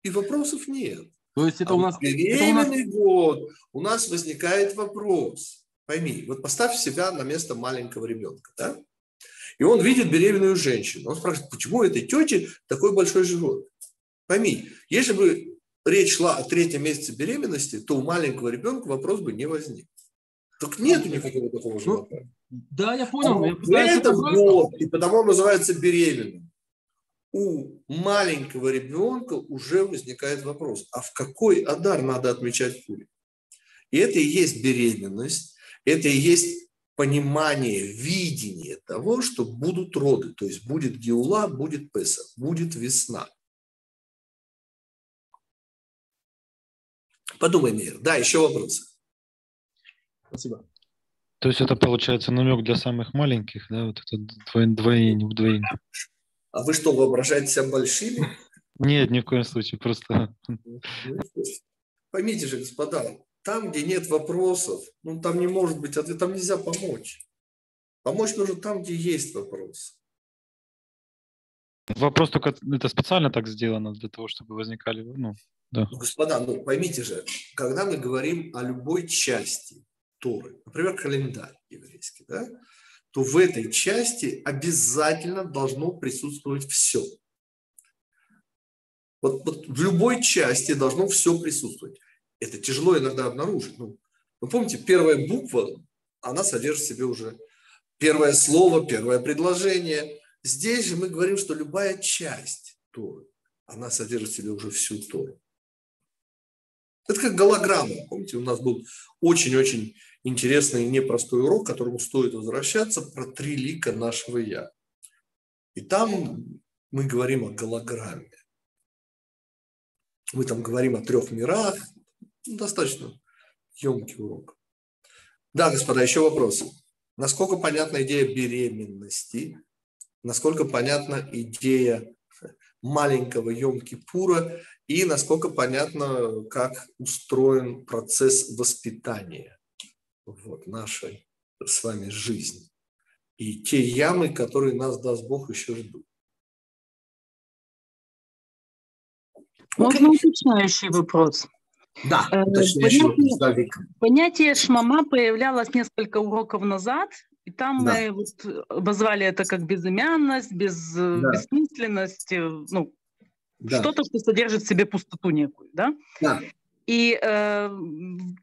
и вопросов нет. То есть это а у нас... Беременный это у нас... год у нас возникает вопрос. Пойми, вот поставь себя на место маленького ребенка, да? И он видит беременную женщину. Он спрашивает, почему этой тете такой большой живот? Пойми, если бы речь шла о третьем месяце беременности, то у маленького ребенка вопрос бы не возник. Так нету никакого такого ну, живота. Да, я понял. Я это вот, и потому он называется беременным. У маленького ребенка уже возникает вопрос, а в какой адар надо отмечать пули? И это и есть беременность, это и есть понимание, видение того, что будут роды, то есть будет Геула, будет Песа, будет весна. Подумай, Мир. Да, еще вопросы. Спасибо. То есть это получается намек для самых маленьких, да, вот это двоение, удвоение. А вы что, воображаете себя большими? Нет, ни в коем случае, просто... Поймите же, господа, там, где нет вопросов, ну там не может быть ответа, там нельзя помочь. Помочь нужно там, где есть вопрос. Вопрос только, это специально так сделано для того, чтобы возникали, ну, да. Господа, ну поймите же, когда мы говорим о любой части, Торы, например, календарь еврейский, да, то в этой части обязательно должно присутствовать все. Вот, вот в любой части должно все присутствовать. Это тяжело иногда обнаружить. Ну, вы помните, первая буква, она содержит в себе уже первое слово, первое предложение. Здесь же мы говорим, что любая часть Торы, она содержит в себе уже всю Тору. Это как голограмма. Помните, у нас был очень-очень интересный и непростой урок, к которому стоит возвращаться, про три лика нашего «я». И там мы говорим о голограмме. Мы там говорим о трех мирах. Достаточно емкий урок. Да, господа, еще вопросы. Насколько понятна идея беременности? Насколько понятна идея маленького Йом-Кипура и насколько понятно, как устроен процесс воспитания вот, нашей с вами жизни. И те ямы, которые нас, даст Бог, еще ждут. Можно уточняющий вопрос? Да, э, уточняющий понятие, вопрос. Понятие шмама появлялось несколько уроков назад, и там да. мы вот обозвали это как безымянность, без, да. бессмысленность, э, ну, да. что-то, что содержит в себе пустоту некую, да? Да. И э,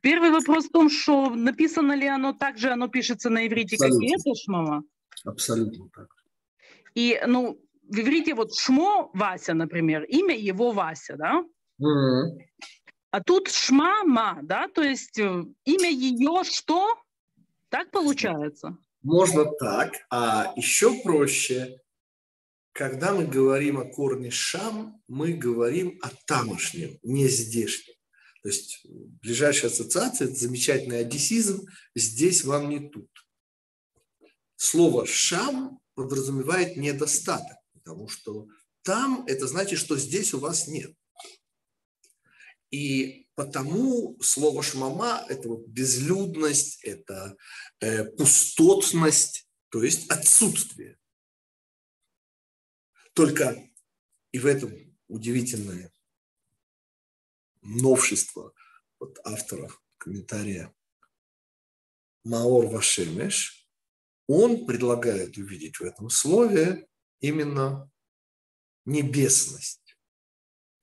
первый вопрос в том, что написано ли оно так же, оно пишется на иврите, Абсолютно. как и это шмама? Абсолютно так. И, ну, в иврите вот шмо Вася, например, имя его Вася, да? Mm-hmm. А тут шма ма, да, то есть э, имя ее что? Так получается? Можно так, а еще проще, когда мы говорим о корне шам, мы говорим о тамошнем, не здешнем. То есть ближайшая ассоциация – это замечательный одессизм, здесь вам не тут. Слово «шам» подразумевает недостаток, потому что там – это значит, что здесь у вас нет. И потому слово «шмама» – это вот безлюдность, это э, пустотность, то есть отсутствие. Только и в этом удивительное новшество от авторов комментария Маор Вашемеш, он предлагает увидеть в этом слове именно небесность.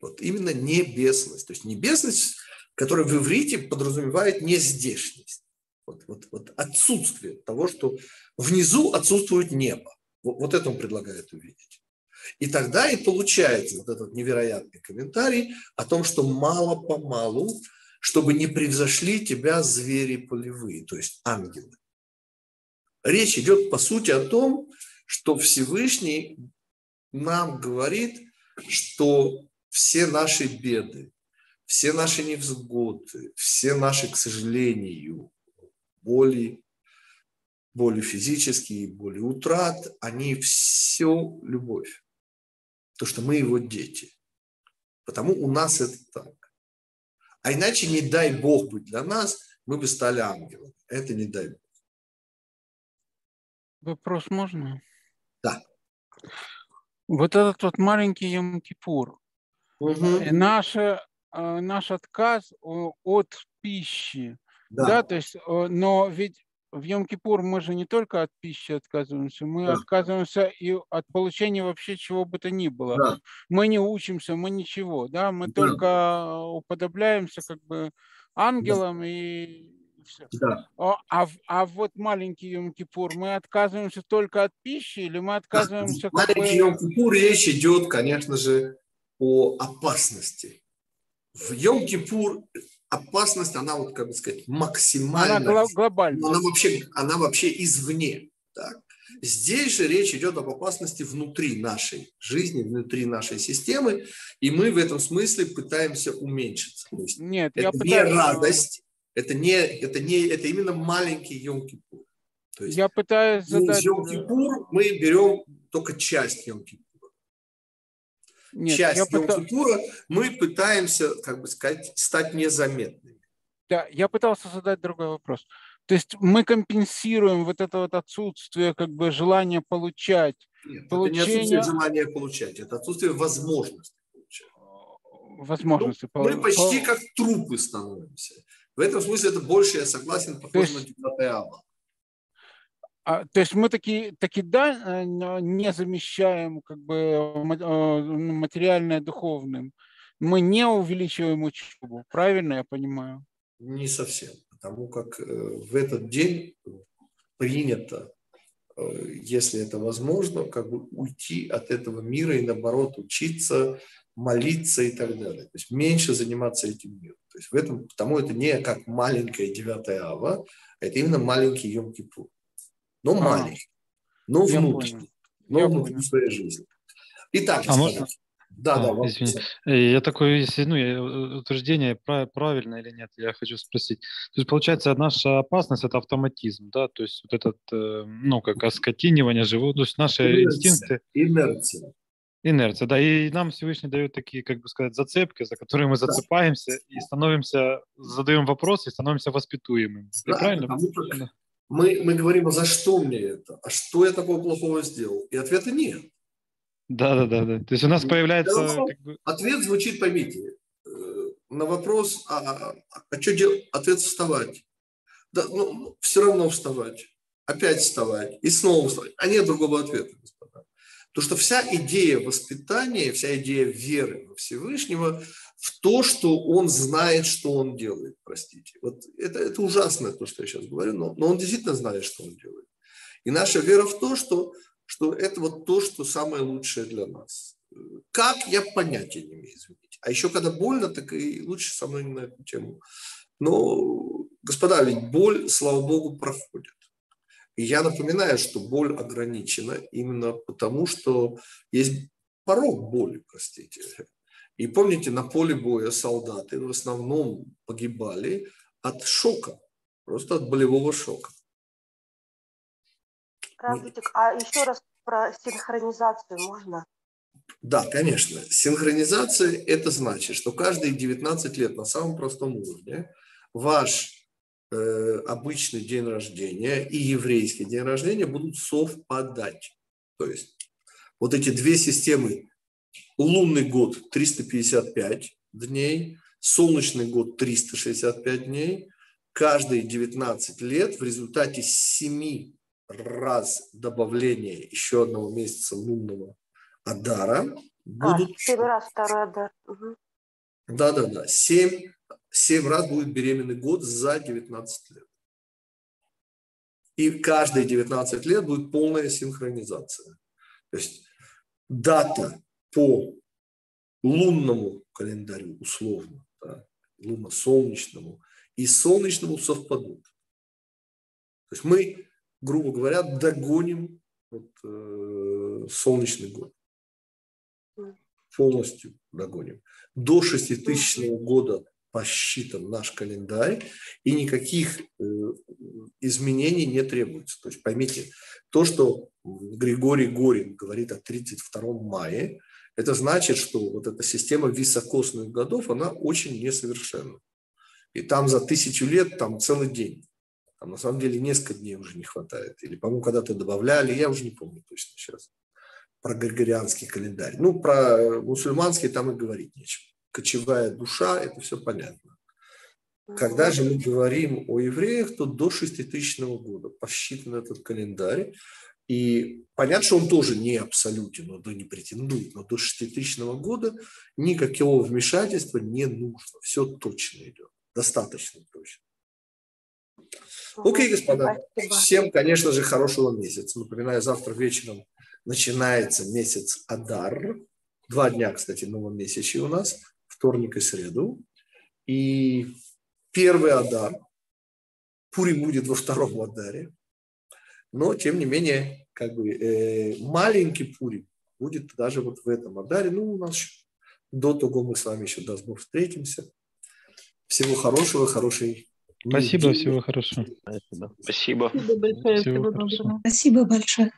Вот именно небесность. То есть небесность, которая в иврите подразумевает нездешность. Вот, вот, вот отсутствие того, что внизу отсутствует небо. Вот, вот это он предлагает увидеть. И тогда и получается вот этот невероятный комментарий о том, что мало-помалу, чтобы не превзошли тебя звери полевые, то есть ангелы. Речь идет, по сути, о том, что Всевышний нам говорит, что все наши беды, все наши невзгоды, все наши, к сожалению, боли, боли физические, боли утрат, они все любовь то, что мы его дети. Потому у нас это так. А иначе не дай Бог быть для нас, мы бы стали ангелами. Это не дай Бог. Вопрос можно? Да. Вот этот вот маленький Йом-Кипур. Угу. Наш, э, наш отказ от пищи. Да. да, то есть, но ведь в Йом-Кипур мы же не только от пищи отказываемся, мы да. отказываемся и от получения вообще чего бы то ни было. Да. Мы не учимся, мы ничего, да, мы да. только уподобляемся как бы ангелам да. и все. Да. А, а, а вот маленький Йом-Кипур, мы отказываемся только от пищи или мы отказываемся... Маленький бы... Йом-Кипур речь идет, конечно же, о опасности. В Йом-Кипур опасность, она вот, как бы сказать, максимальная. Она глобальная. Она вообще, она вообще извне. Так? Здесь же речь идет об опасности внутри нашей жизни, внутри нашей системы, и мы в этом смысле пытаемся уменьшиться. Нет, это я не пытаюсь... радость, это не, это не, это именно маленький Йом-Кипур. То есть я пытаюсь задать... Йом-Кипур мы берем только часть Йом-Кипура. Нет, часть Йом-Кипура, мы пытаемся, как бы сказать, стать незаметными. Да, я пытался задать другой вопрос. То есть мы компенсируем вот это вот отсутствие как бы желания получать. Нет, получение... это не отсутствие желания получать, это отсутствие возможности получать. Возможности. Ну, мы почти как трупы становимся. В этом смысле это больше, я согласен, похоже есть... на 9 ава. А, то есть мы таки, таки да, э, не замещаем как бы э, ну, материальное духовным. Мы не увеличиваем учебу, правильно я понимаю? Не совсем, потому как э, в этот день принято, если это возможно, как бы уйти от этого мира и наоборот учиться, молиться и так далее. То есть меньше заниматься этим миром. То есть в этом, потому это не как маленькая девятая ава, а это именно маленький Йом-Кипур но а, маленький, но внутренний, но внутри своей жизни. Итак, а можно? Да, а, да. Извини. Э, я такое, если ну, я, э, утверждение правильно или нет, я хочу спросить. То есть, получается, наша опасность – это автоматизм, да? То есть, вот этот, э, ну, как оскотинивание живут, то есть, наши инерция, инстинкты… Инерция. Инерция, да. И нам Всевышний дает такие, как бы сказать, зацепки, за которые мы зацепаемся да. и становимся, задаем вопросы и становимся воспитуемыми. Да, правильно? Потому мы, мы говорим, а за что мне это? А что я такого плохого сделал? И ответа нет. Да, да, да, да. То есть у нас появляется... Да, как бы... Ответ звучит, поймите, э, на вопрос, а, а, а что делать? Ответ вставать. Да, ну, все равно вставать. Опять вставать. И снова вставать. А нет другого ответа, господа. Потому что вся идея воспитания, вся идея веры во Всевышнего в то, что он знает, что он делает, простите. Вот это, это ужасно, то, что я сейчас говорю, но, но он действительно знает, что он делает. И наша вера в то, что, что это вот то, что самое лучшее для нас. Как, я понятия не имею, извините. А еще когда больно, так и лучше со мной не на эту тему. Но господа, ведь боль, слава богу, проходит. И я напоминаю, что боль ограничена именно потому, что есть порог боли, простите. И помните, на поле боя солдаты в основном погибали от шока, просто от болевого шока. Здравствуйте. А еще раз про синхронизацию можно? Да, конечно. Синхронизация – это значит, что каждые 19 лет на самом простом уровне ваш э, обычный день рождения и еврейский день рождения будут совпадать. То есть вот эти две системы, лунный год 355 дней, солнечный год 365 дней, каждые 19 лет в результате 7 раз добавления еще одного месяца лунного Адара будут... А, 7 раз второй Адар. Угу. Да-да-да, 7, 7 раз будет беременный год за 19 лет. И каждые 19 лет будет полная синхронизация. То есть дата по лунному календарю, условно, да, лунно-солнечному, и солнечному совпадут. То есть мы грубо говоря, догоним вот, э, солнечный год. Полностью догоним. До 6000 года посчитан наш календарь, и никаких э, изменений не требуется. То есть поймите, то, что Григорий Горин говорит о 32 мая, это значит, что вот эта система високосных годов, она очень несовершенна. И там за тысячу лет там целый день. Там на самом деле несколько дней уже не хватает. Или, по-моему, когда-то добавляли, я уже не помню точно сейчас. Про григорианский календарь. Ну, про мусульманский там и говорить нечего. Кочевая душа, это все понятно. Когда же мы говорим о евреях, то до 6000 года посчитан этот календарь. И понятно, что он тоже не абсолютен, он не претендует, но до 6000 года никакого вмешательства не нужно. Все точно идет, достаточно точно. Окей, господа. Всем, конечно же, хорошего месяца. Напоминаю, завтра вечером начинается месяц Адар. Два дня, кстати, новомесячие у нас. Вторник и среду. И первый Адар. Пури будет во втором Адаре. Но, тем не менее, как бы э, маленький Пури будет даже вот в этом Адаре. Ну, у нас до того мы с вами еще, даст Бог, встретимся. Всего хорошего, хорошей Спасибо, всего хорошего. Спасибо. Спасибо большое. Всего Всего хорошего. доброго. Спасибо большое.